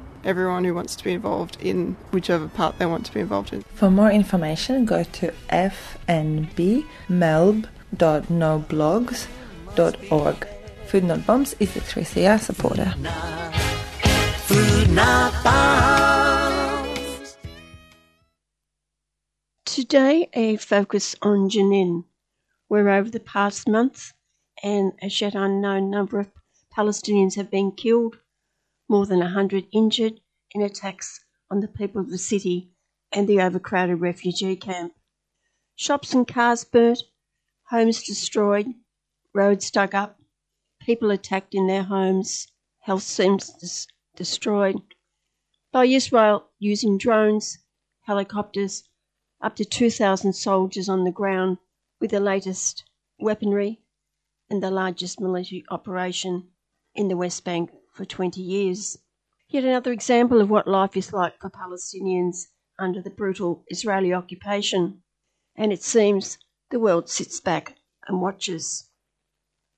Speaker 23: everyone who wants to be involved in whichever part they want to be involved in.
Speaker 24: For more information, go to fnbmelb.noblogs.org. Food Not Bombs is a 3CR supporter.
Speaker 22: Food not bombs.
Speaker 2: Today, a focus on Jenin, where over the past month, an as yet unknown number of Palestinians have been killed, more than 100 injured in attacks on the people of the city and the overcrowded refugee camp. Shops and cars burnt, homes destroyed, roads dug up, people attacked in their homes, health centres destroyed. By Israel using drones, helicopters, up to 2,000 soldiers on the ground with the latest weaponry and the largest military operation in the West Bank for 20 years. Yet another example of what life is like for Palestinians under the brutal Israeli occupation. And it seems the world sits back and watches.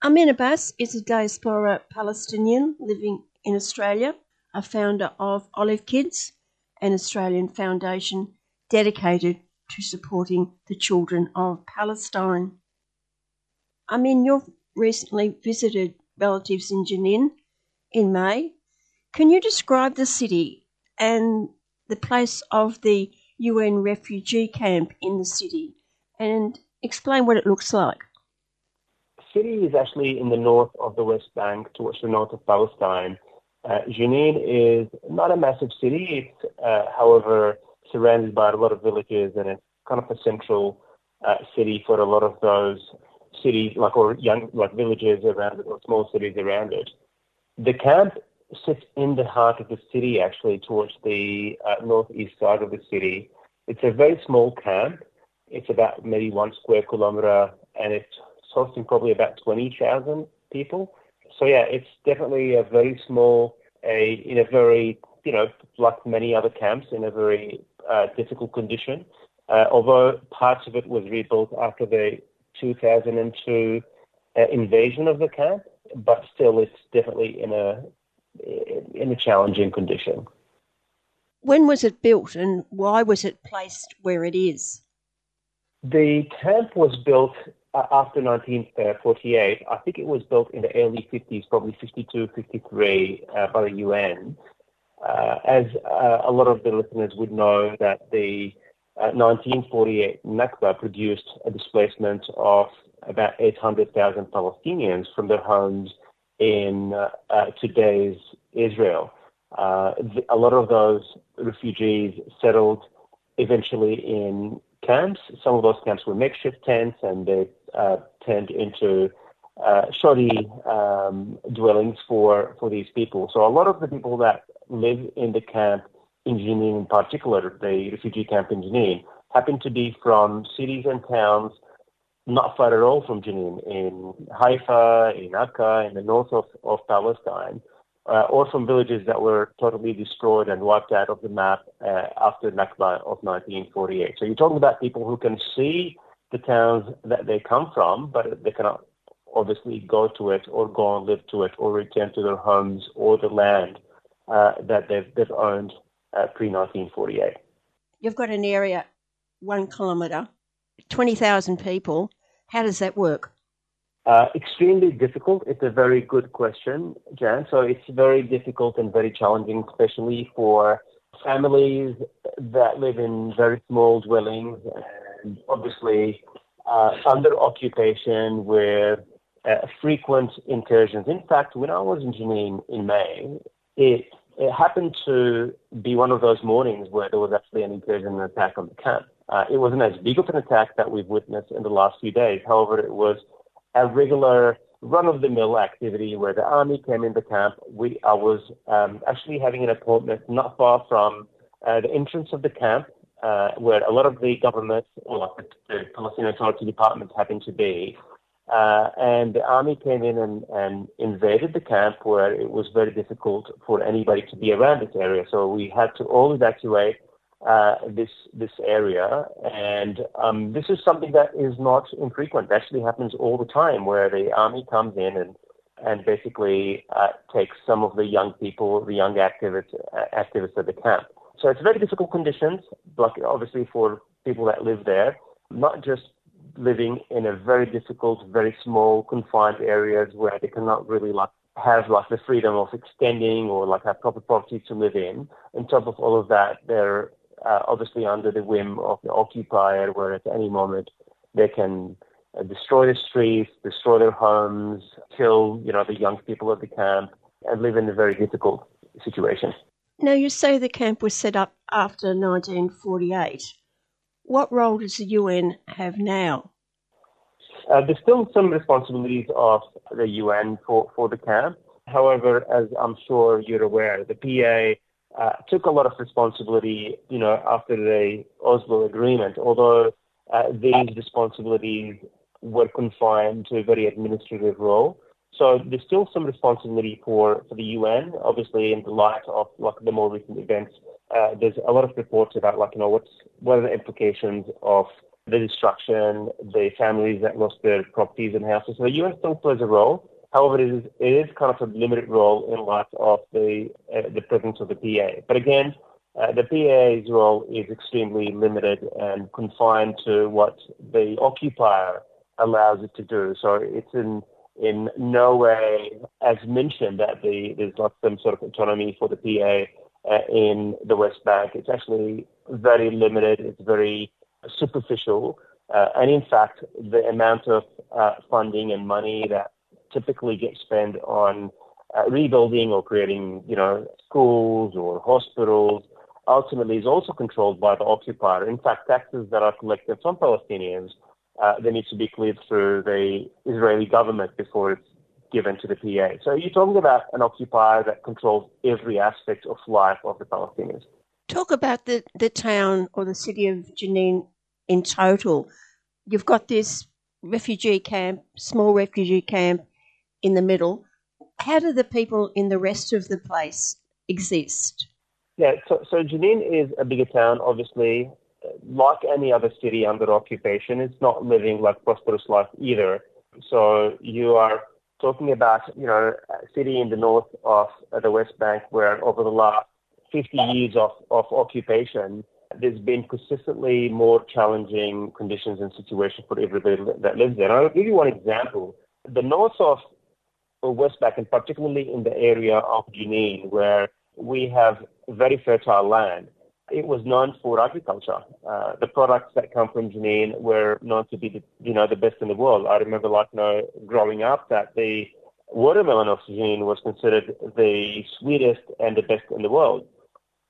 Speaker 2: Amin Abbas is a diaspora Palestinian living in Australia, a founder of Olive Kids, an Australian foundation dedicated to supporting the children of Palestine. Mean, you've recently visited relatives in Jenin in May. Can you describe the city and the place of the UN refugee camp in the city and explain what it looks like?
Speaker 25: The city is actually in the north of the West Bank, towards the north of Palestine. Uh, Jenin is not a massive city. It's, uh, however, surrounded by a lot of villages and it's kind of a central uh, city for a lot of those cities, like or young like villages around it or small cities around it. The camp sits in the heart of the city, actually, towards the uh, northeast side of the city. It's a very small camp. It's about maybe one square kilometer, and it's hosting probably about twenty thousand people. So yeah, it's definitely a very small, a in a very you know like many other camps in a very uh, difficult condition. Uh, although parts of it was rebuilt after the 2002 uh, invasion of the camp, but still it's definitely in a in a challenging condition.
Speaker 2: When was it built and why was it placed where it is?
Speaker 25: The camp was built uh, after 1948. I think it was built in the early 50s, probably 52, 53, uh, by the UN. Uh, as uh, a lot of the listeners would know, that the 1948 uh, Nakba produced a displacement of about 800,000 Palestinians from their homes in uh, uh, today's Israel. Uh, a lot of those refugees settled eventually in camps. Some of those camps were makeshift tents and they uh, turned into uh, shoddy um, dwellings for, for these people. So a lot of the people that live in the camp in in particular, the refugee camp in Jenin, happen to be from cities and towns not far at all from Jenin, in Haifa, in Akka, in the north of, of Palestine, uh, or from villages that were totally destroyed and wiped out of the map uh, after Nakba of 1948. So you're talking about people who can see the towns that they come from, but they cannot obviously go to it or go and live to it or return to their homes or the land uh, that they've, they've owned uh, pre 1948.
Speaker 2: You've got an area one kilometre, 20,000 people. How does that work?
Speaker 25: Uh, extremely difficult. It's a very good question, Jan. So it's very difficult and very challenging, especially for families that live in very small dwellings and obviously uh, under occupation with uh, frequent incursions. In fact, when I was in Jenin in May, it it happened to be one of those mornings where there was actually an incursion and attack on the camp. Uh, it wasn't as big of an attack that we've witnessed in the last few days. However, it was a regular run-of-the-mill activity where the army came in the camp. We, I was um, actually having an appointment not far from uh, the entrance of the camp, uh, where a lot of the government, or the Palestinian Authority departments happen to be. Uh, and the army came in and, and invaded the camp where it was very difficult for anybody to be around this area. So we had to all evacuate uh, this this area, and um, this is something that is not infrequent. It actually happens all the time, where the army comes in and and basically uh, takes some of the young people, the young activists uh, activists at the camp. So it's very difficult conditions, obviously for people that live there, not just living in a very difficult, very small, confined areas where they cannot really like have like the freedom of extending or like have proper property to live in. On top of all of that, they're uh, obviously under the whim of the occupier, where at any moment they can uh, destroy the streets, destroy their homes, kill you know the young people of the camp, and live in a very difficult situation.
Speaker 2: Now, you say the camp was set up after 1948. What role does the UN have now?
Speaker 25: Uh, there's still some responsibilities of the UN for, for the camp. However, as I'm sure you're aware, the PA uh, took a lot of responsibility, you know, after the Oslo Agreement, although uh, these responsibilities were confined to a very administrative role. So there's still some responsibility for, for the UN, obviously, in the light of like the more recent events. Uh, there's a lot of reports about like you know what's what are the implications of the destruction, the families that lost their properties and houses. So the UN still plays a role. However, it is, it is kind of a limited role in light of the uh, the presence of the PA. But again, uh, the PA's role is extremely limited and confined to what the occupier allows it to do. So it's in in no way, as mentioned, that the, there's not some sort of autonomy for the PA uh, in the West Bank. It's actually very limited. It's very superficial. Uh, and in fact, the amount of uh, funding and money that typically gets spent on uh, rebuilding or creating, you know, schools or hospitals ultimately is also controlled by the occupier. In fact, taxes that are collected from Palestinians uh, they need to be cleared through the Israeli government before it's given to the PA. So you're talking about an occupier that controls every aspect of life of the Palestinians.
Speaker 2: Talk about the, the town or the city of Jenin in total. You've got this refugee camp, small refugee camp in the middle. How do the people in the rest of the place exist?
Speaker 25: Yeah, so, so Jenin is a bigger town, obviously like any other city under occupation, it's not living like prosperous life either. So you are talking about, you know, a city in the north of the West Bank where over the last 50 years of, of occupation, there's been consistently more challenging conditions and situations for everybody that lives there. And I'll give you one example. The north of West Bank, and particularly in the area of Jenin, where we have very fertile land, it was known for agriculture. Uh, the products that come from Jenin were known to be, the, you know, the best in the world. I remember, like, you know, growing up, that the watermelon of Jenin was considered the sweetest and the best in the world.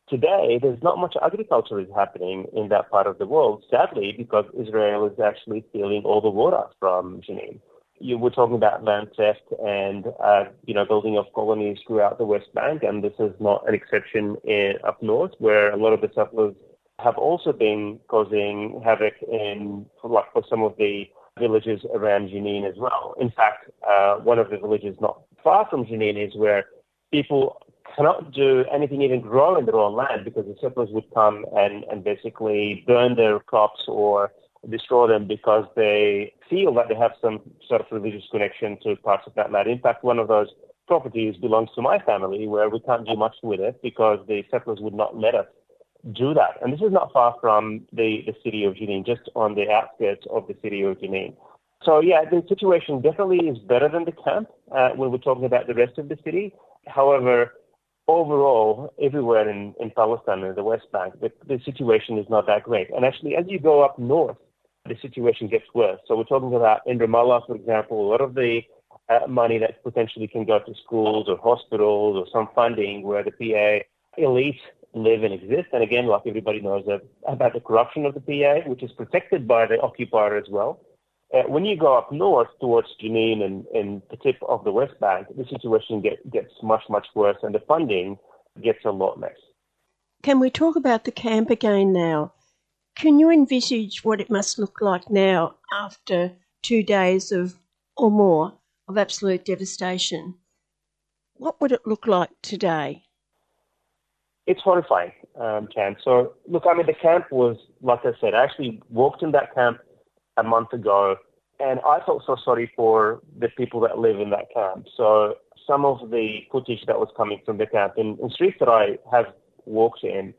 Speaker 25: Today, there's not much agriculture is happening in that part of the world, sadly, because Israel is actually stealing all the water from Jenin you were talking about land theft and uh, you know building of colonies throughout the West Bank, and this is not an exception in, up north, where a lot of the settlers have also been causing havoc in like for some of the villages around Jenin as well. In fact, uh, one of the villages not far from Jenin is where people cannot do anything, even grow in their own land, because the settlers would come and, and basically burn their crops or destroy them because they feel that they have some sort of religious connection to parts of that land. In fact, one of those properties belongs to my family where we can't do much with it because the settlers would not let us do that. And this is not far from the, the city of Jenin, just on the outskirts of the city of Jenin. So, yeah, the situation definitely is better than the camp uh, when we're talking about the rest of the city. However, overall, everywhere in, in Palestine and the West Bank, the, the situation is not that great. And actually, as you go up north, the situation gets worse. So we're talking about in for example, a lot of the uh, money that potentially can go to schools or hospitals or some funding where the PA elite live and exist. And again, like everybody knows about the corruption of the PA, which is protected by the occupier as well. Uh, when you go up north towards Jenin and, and the tip of the West Bank, the situation get, gets much, much worse and the funding gets a lot less.
Speaker 2: Can we talk about the camp again now? Can you envisage what it must look like now after two days of or more of absolute devastation? What would it look like today?
Speaker 25: It's horrifying, um, Cam. So, look, I mean, the camp was, like I said, I actually walked in that camp a month ago, and I felt so sorry for the people that live in that camp. So, some of the footage that was coming from the camp in, in streets that I have walked in,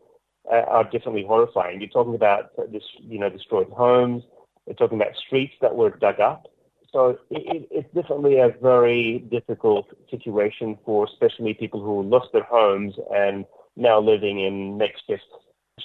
Speaker 25: uh, are definitely horrifying. You're talking about this, you know, destroyed homes. You're talking about streets that were dug up. So it, it's definitely a very difficult situation for especially people who lost their homes and now living in makeshift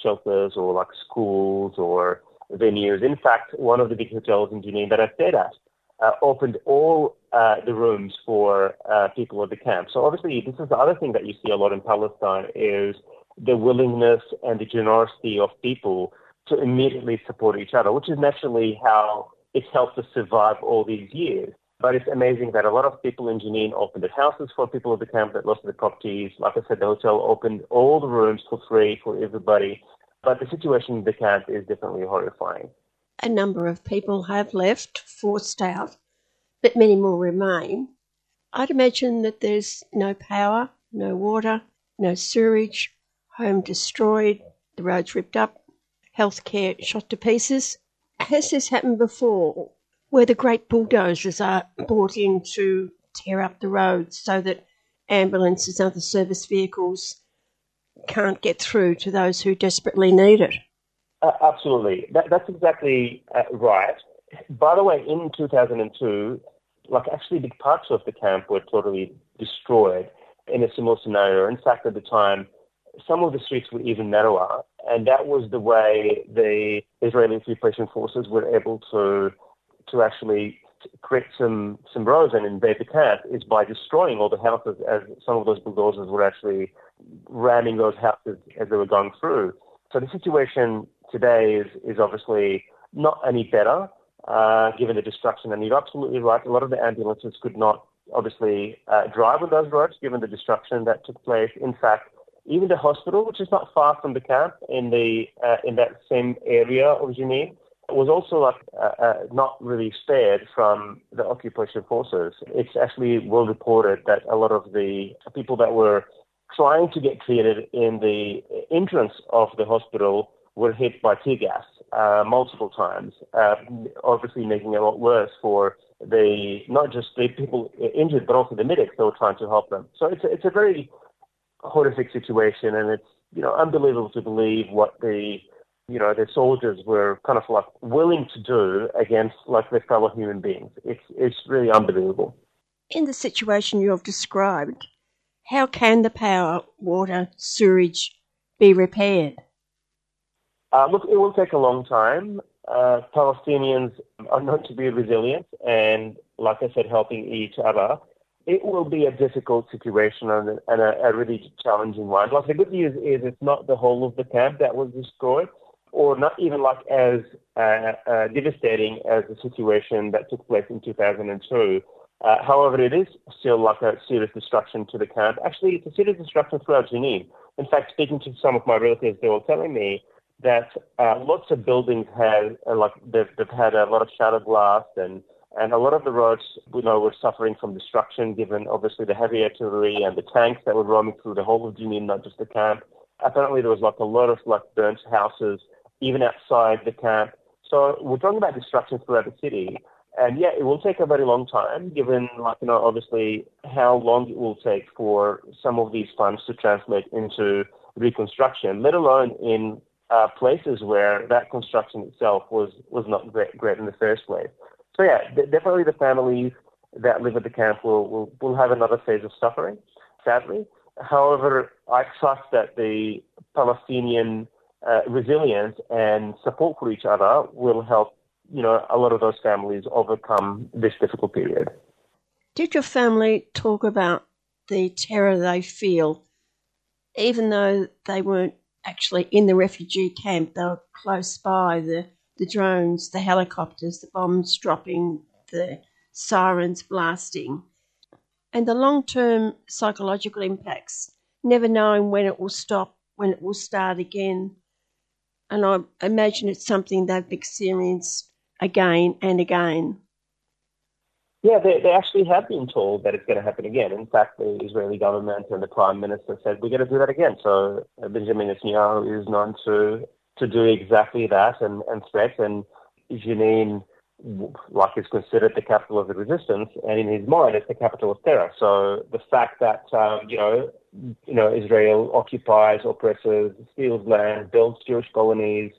Speaker 25: shelters or like schools or venues. In fact, one of the big hotels in Jenin that I stayed at uh, opened all uh, the rooms for uh, people at the camp. So obviously, this is the other thing that you see a lot in Palestine is the willingness and the generosity of people to immediately support each other, which is naturally how it's helped us survive all these years. But it's amazing that a lot of people in Jenin opened their houses for people at the camp that lost their properties. Like I said, the hotel opened all the rooms for free for everybody. But the situation in the camp is definitely horrifying.
Speaker 2: A number of people have left, forced out, but many more remain. I'd imagine that there's no power, no water, no sewage, home destroyed, the roads ripped up, healthcare shot to pieces. Has this happened before, where the great bulldozers are brought in to tear up the roads so that ambulances and other service vehicles can't get through to those who desperately need it?
Speaker 25: Uh, absolutely. That, that's exactly uh, right. By the way, in 2002, like actually big parts of the camp were totally destroyed in a similar scenario. In fact, at the time, some of the streets were even narrower, and that was the way the Israeli occupation forces were able to to actually create some some roads and invade the camp is by destroying all the houses as some of those bulldozers were actually ramming those houses as they were going through. So the situation today is is obviously not any better uh, given the destruction. And you're absolutely right. A lot of the ambulances could not obviously uh, drive on those roads given the destruction that took place. In fact, even the hospital, which is not far from the camp in the uh, in that same area of Jenin, was also like, uh, uh, not really spared from the occupation forces. It's actually well reported that a lot of the people that were trying to get treated in the entrance of the hospital were hit by tear gas uh, multiple times, uh, obviously making it a lot worse for the not just the people injured, but also the medics that were trying to help them. So it's a, it's a very horrific situation, and it's you know unbelievable to believe what the you know the soldiers were kind of like willing to do against like their fellow human beings. It's it's really unbelievable.
Speaker 2: In the situation you have described, how can the power, water, sewage be repaired?
Speaker 25: Uh, look, it will take a long time. Uh, Palestinians are known to be resilient and, like I said, helping each other. It will be a difficult situation and, and a, a, really challenging one. Like the good news is, it's not the whole of the camp that was destroyed, or not even like as uh, uh devastating as the situation that took place in 2002. Uh, however, it is still like a serious destruction to the camp. Actually, it's a serious destruction throughout Jenin. In fact, speaking to some of my relatives, they were telling me that uh, lots of buildings have uh, like they've, they've had a lot of shattered glass and and a lot of the roads you know were suffering from destruction given obviously the heavy artillery and the tanks that were roaming through the whole of Jenin, not just the camp. Apparently there was like a lot of like burnt houses even outside the camp. So we're talking about destruction throughout the city. And yeah, it will take a very long time, given like you know obviously how long it will take for some of these funds to translate into reconstruction, let alone in uh, places where that construction itself was was not great, great in the first place. So yeah, definitely the families that live at the camp will, will will have another phase of suffering, sadly. However, I trust that the Palestinian uh, resilience and support for each other will help, you know, a lot of those families overcome this difficult period.
Speaker 2: Did your family talk about the terror they feel, even though they weren't actually in the refugee camp. They were close by the, the drones, the helicopters, the bombs dropping, the sirens blasting, and the long term psychological impacts, never knowing when it will stop, when it will start again. And I imagine it's something they've experienced again and again.
Speaker 25: Yeah, they, they actually have been told that it's going to happen again. In fact, the Israeli government and the prime minister said we're going to do that again. So uh, Benjamin Netanyahu is known to to do exactly that and and threat. And Jenin, like, is considered the capital of the resistance, and in his mind, it's the capital of terror. So the fact that um, you know you know Israel occupies, oppresses, steals land, builds Jewish colonies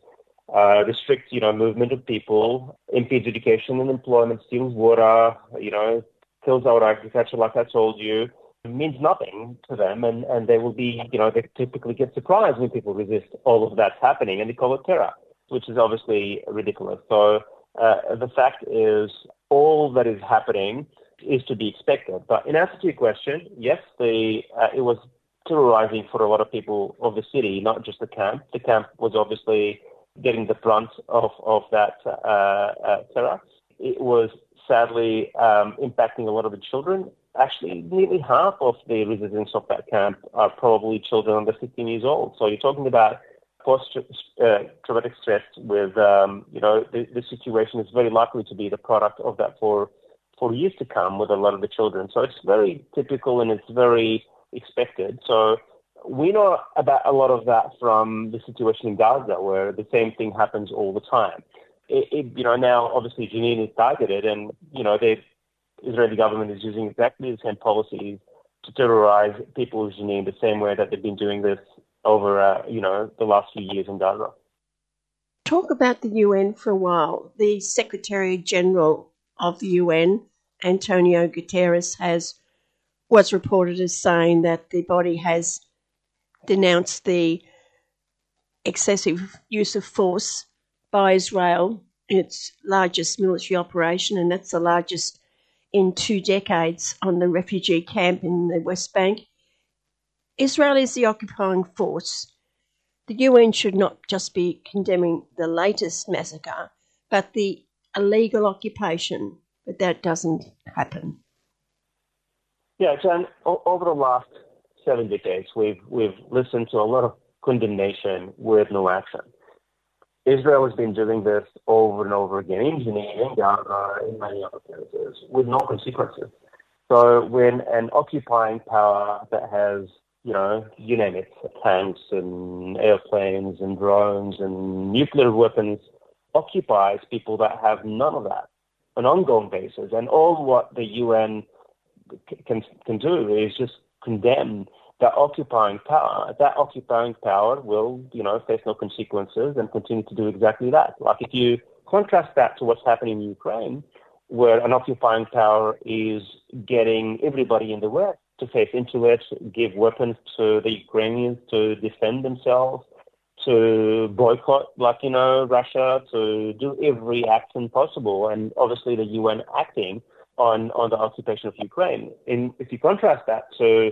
Speaker 25: uh, restrict, you know, movement of people, impedes education and employment, steals water, you know, kills our agriculture, like I told you, means nothing to them, and, and they will be, you know, they typically get surprised when people resist all of that's happening, and they call it terror, which is obviously ridiculous. So uh, the fact is, all that is happening is to be expected. But in answer to your question, yes, the uh, it was terrorizing for a lot of people of the city, not just the camp. The camp was obviously getting the brunt of, of that uh, uh, terror. It was sadly um, impacting a lot of the children. Actually, nearly half of the residents of that camp are probably children under 15 years old. So you're talking about post-traumatic uh, stress with, um, you know, the, the, situation is very likely to be the product of that for for years to come with a lot of the children. So it's very typical and it's very expected. So we know about a lot of that from the situation in Gaza, where the same thing happens all the time. It, it, you know, now obviously Jenin is targeted, and you know the Israeli government is using exactly the same policies to terrorize people of Jenin the same way that they've been doing this over, uh, you know, the last few years in Gaza.
Speaker 2: Talk about the UN for a while. The Secretary General of the UN, Antonio Guterres, has was reported as saying that the body has denounced the excessive use of force by Israel in its largest military operation, and that's the largest in two decades on the refugee camp in the West Bank. Israel is the occupying force. The UN should not just be condemning the latest massacre, but the illegal occupation, but that doesn't happen.
Speaker 25: Yeah, o- over the last seven decades, we've, we've listened to a lot of condemnation with no action. Israel has been doing this over and over again in Jenin, in Gaza, in many other places, with no consequences. So when an occupying power that has, you know, you name it, tanks and airplanes and drones and nuclear weapons occupies people that have none of that on an ongoing basis, and all what the UN can can do is just condemn that occupying power, that occupying power will, you know, face no consequences and continue to do exactly that. Like if you contrast that to what's happening in Ukraine, where an occupying power is getting everybody in the West to face into it, give weapons to the Ukrainians to defend themselves, to boycott, like, you know, Russia, to do every action possible, and obviously the UN acting on, on the occupation of Ukraine. And if you contrast that to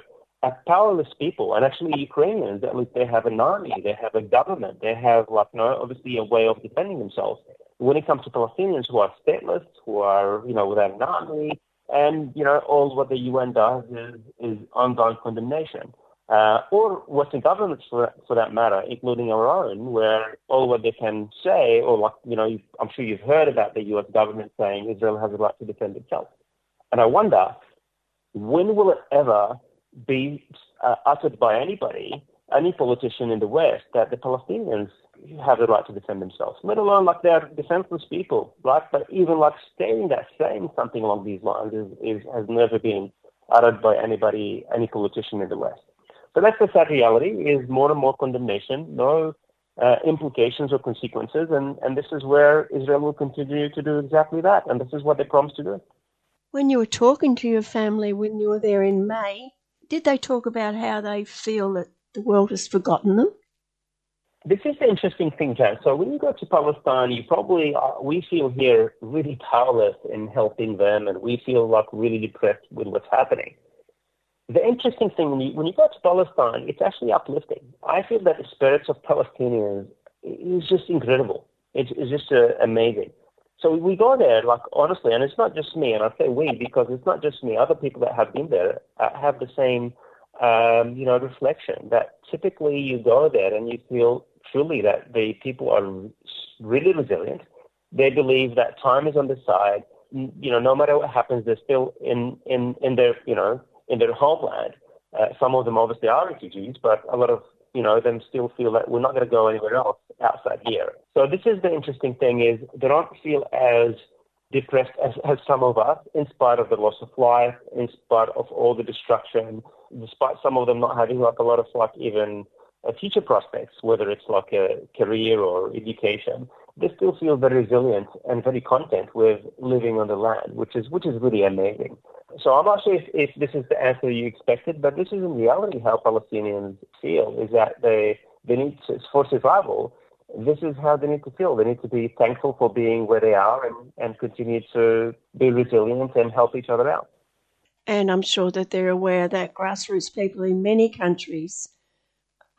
Speaker 25: powerless people, and actually Ukrainians, at least they have an army, they have a government, they have like know obviously a way of defending themselves. When it comes to Palestinians who are stateless, who are you know without an army, and you know all what the UN does is, is ongoing condemnation. Uh, or Western governments, for, for that matter, including our own, where all what they can say, or like, you know, I'm sure you've heard about the US government saying Israel has a right to defend itself. And I wonder, when will it ever be uh, uttered by anybody, any politician in the West, that the Palestinians have the right to defend themselves, let alone like they're defenseless people, right? But even like saying that, saying something along these lines is, is has never been uttered by anybody, any politician in the West. So that's the sad reality: is more and more condemnation, no uh, implications or consequences, and and this is where Israel will continue to do exactly that, and this is what they promised to do.
Speaker 2: When you were talking to your family when you were there in May, did they talk about how they feel that the world has forgotten them?
Speaker 25: This is the interesting thing, Jan. So when you go to Palestine, you probably uh, we feel here really powerless in helping them, and we feel like really depressed with what's happening. The interesting thing when you when you go to Palestine, it's actually uplifting. I feel that the spirits of Palestinians is just incredible. It's, it's just uh, amazing. So we go there, like honestly, and it's not just me, and I say we because it's not just me. Other people that have been there uh, have the same, um, you know, reflection. That typically you go there and you feel truly that the people are really resilient. They believe that time is on their side. You know, no matter what happens, they're still in in in their you know in their homeland. Uh, some of them obviously are refugees, but a lot of you know, them still feel that we're not going to go anywhere else outside here. So this is the interesting thing is they don't feel as depressed as, as some of us, in spite of the loss of life, in spite of all the destruction, despite some of them not having like a lot of like even uh, future prospects, whether it's like a career or education, they still feel very resilient and very content with living on the land, which is which is really amazing. So I'm not sure if, if this is the answer you expected, but this is in reality how Palestinians feel, is that they, they need to, for survival, this is how they need to feel. They need to be thankful for being where they are and, and continue to be resilient and help each other out.
Speaker 2: And I'm sure that they're aware that grassroots people in many countries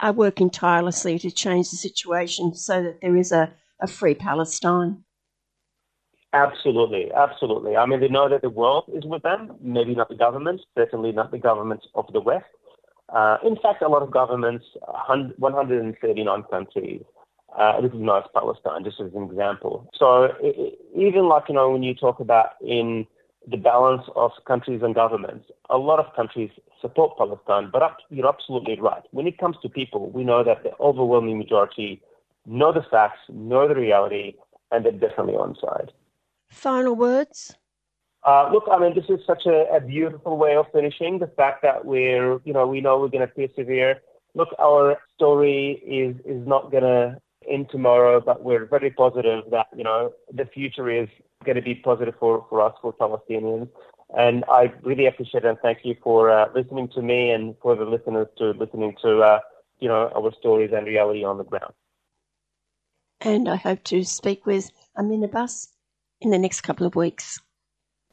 Speaker 2: are working tirelessly to change the situation so that there is a, a free Palestine.
Speaker 25: Absolutely, absolutely. I mean, they know that the world is with them, maybe not the governments, certainly not the governments of the West. Uh, in fact, a lot of governments, 139 countries, uh, recognize Palestine, just as an example. So it, even like, you know, when you talk about in the balance of countries and governments. A lot of countries support Palestine, but you're absolutely right. When it comes to people, we know that the overwhelming majority know the facts, know the reality, and they're definitely on side.
Speaker 2: Final words?
Speaker 25: Uh, look, I mean, this is such a, a, beautiful way of finishing. The fact that we're, you know, we know we're going to persevere. Look, our story is is not going to end tomorrow, but we're very positive that you know the future is going to be positive for for us, for Palestinians. And I really appreciate and thank you for uh, listening to me and for the listeners to listening to uh, you know our stories and reality on the ground.
Speaker 2: And I hope to speak with Amin Abbas in the next couple of weeks.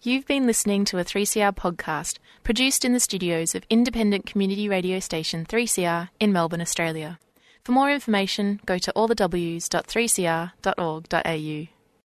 Speaker 26: You've been listening to a 3CR podcast produced in the studios of independent community radio station 3CR in Melbourne, Australia. For more information, go to allthews.3cr.org.au.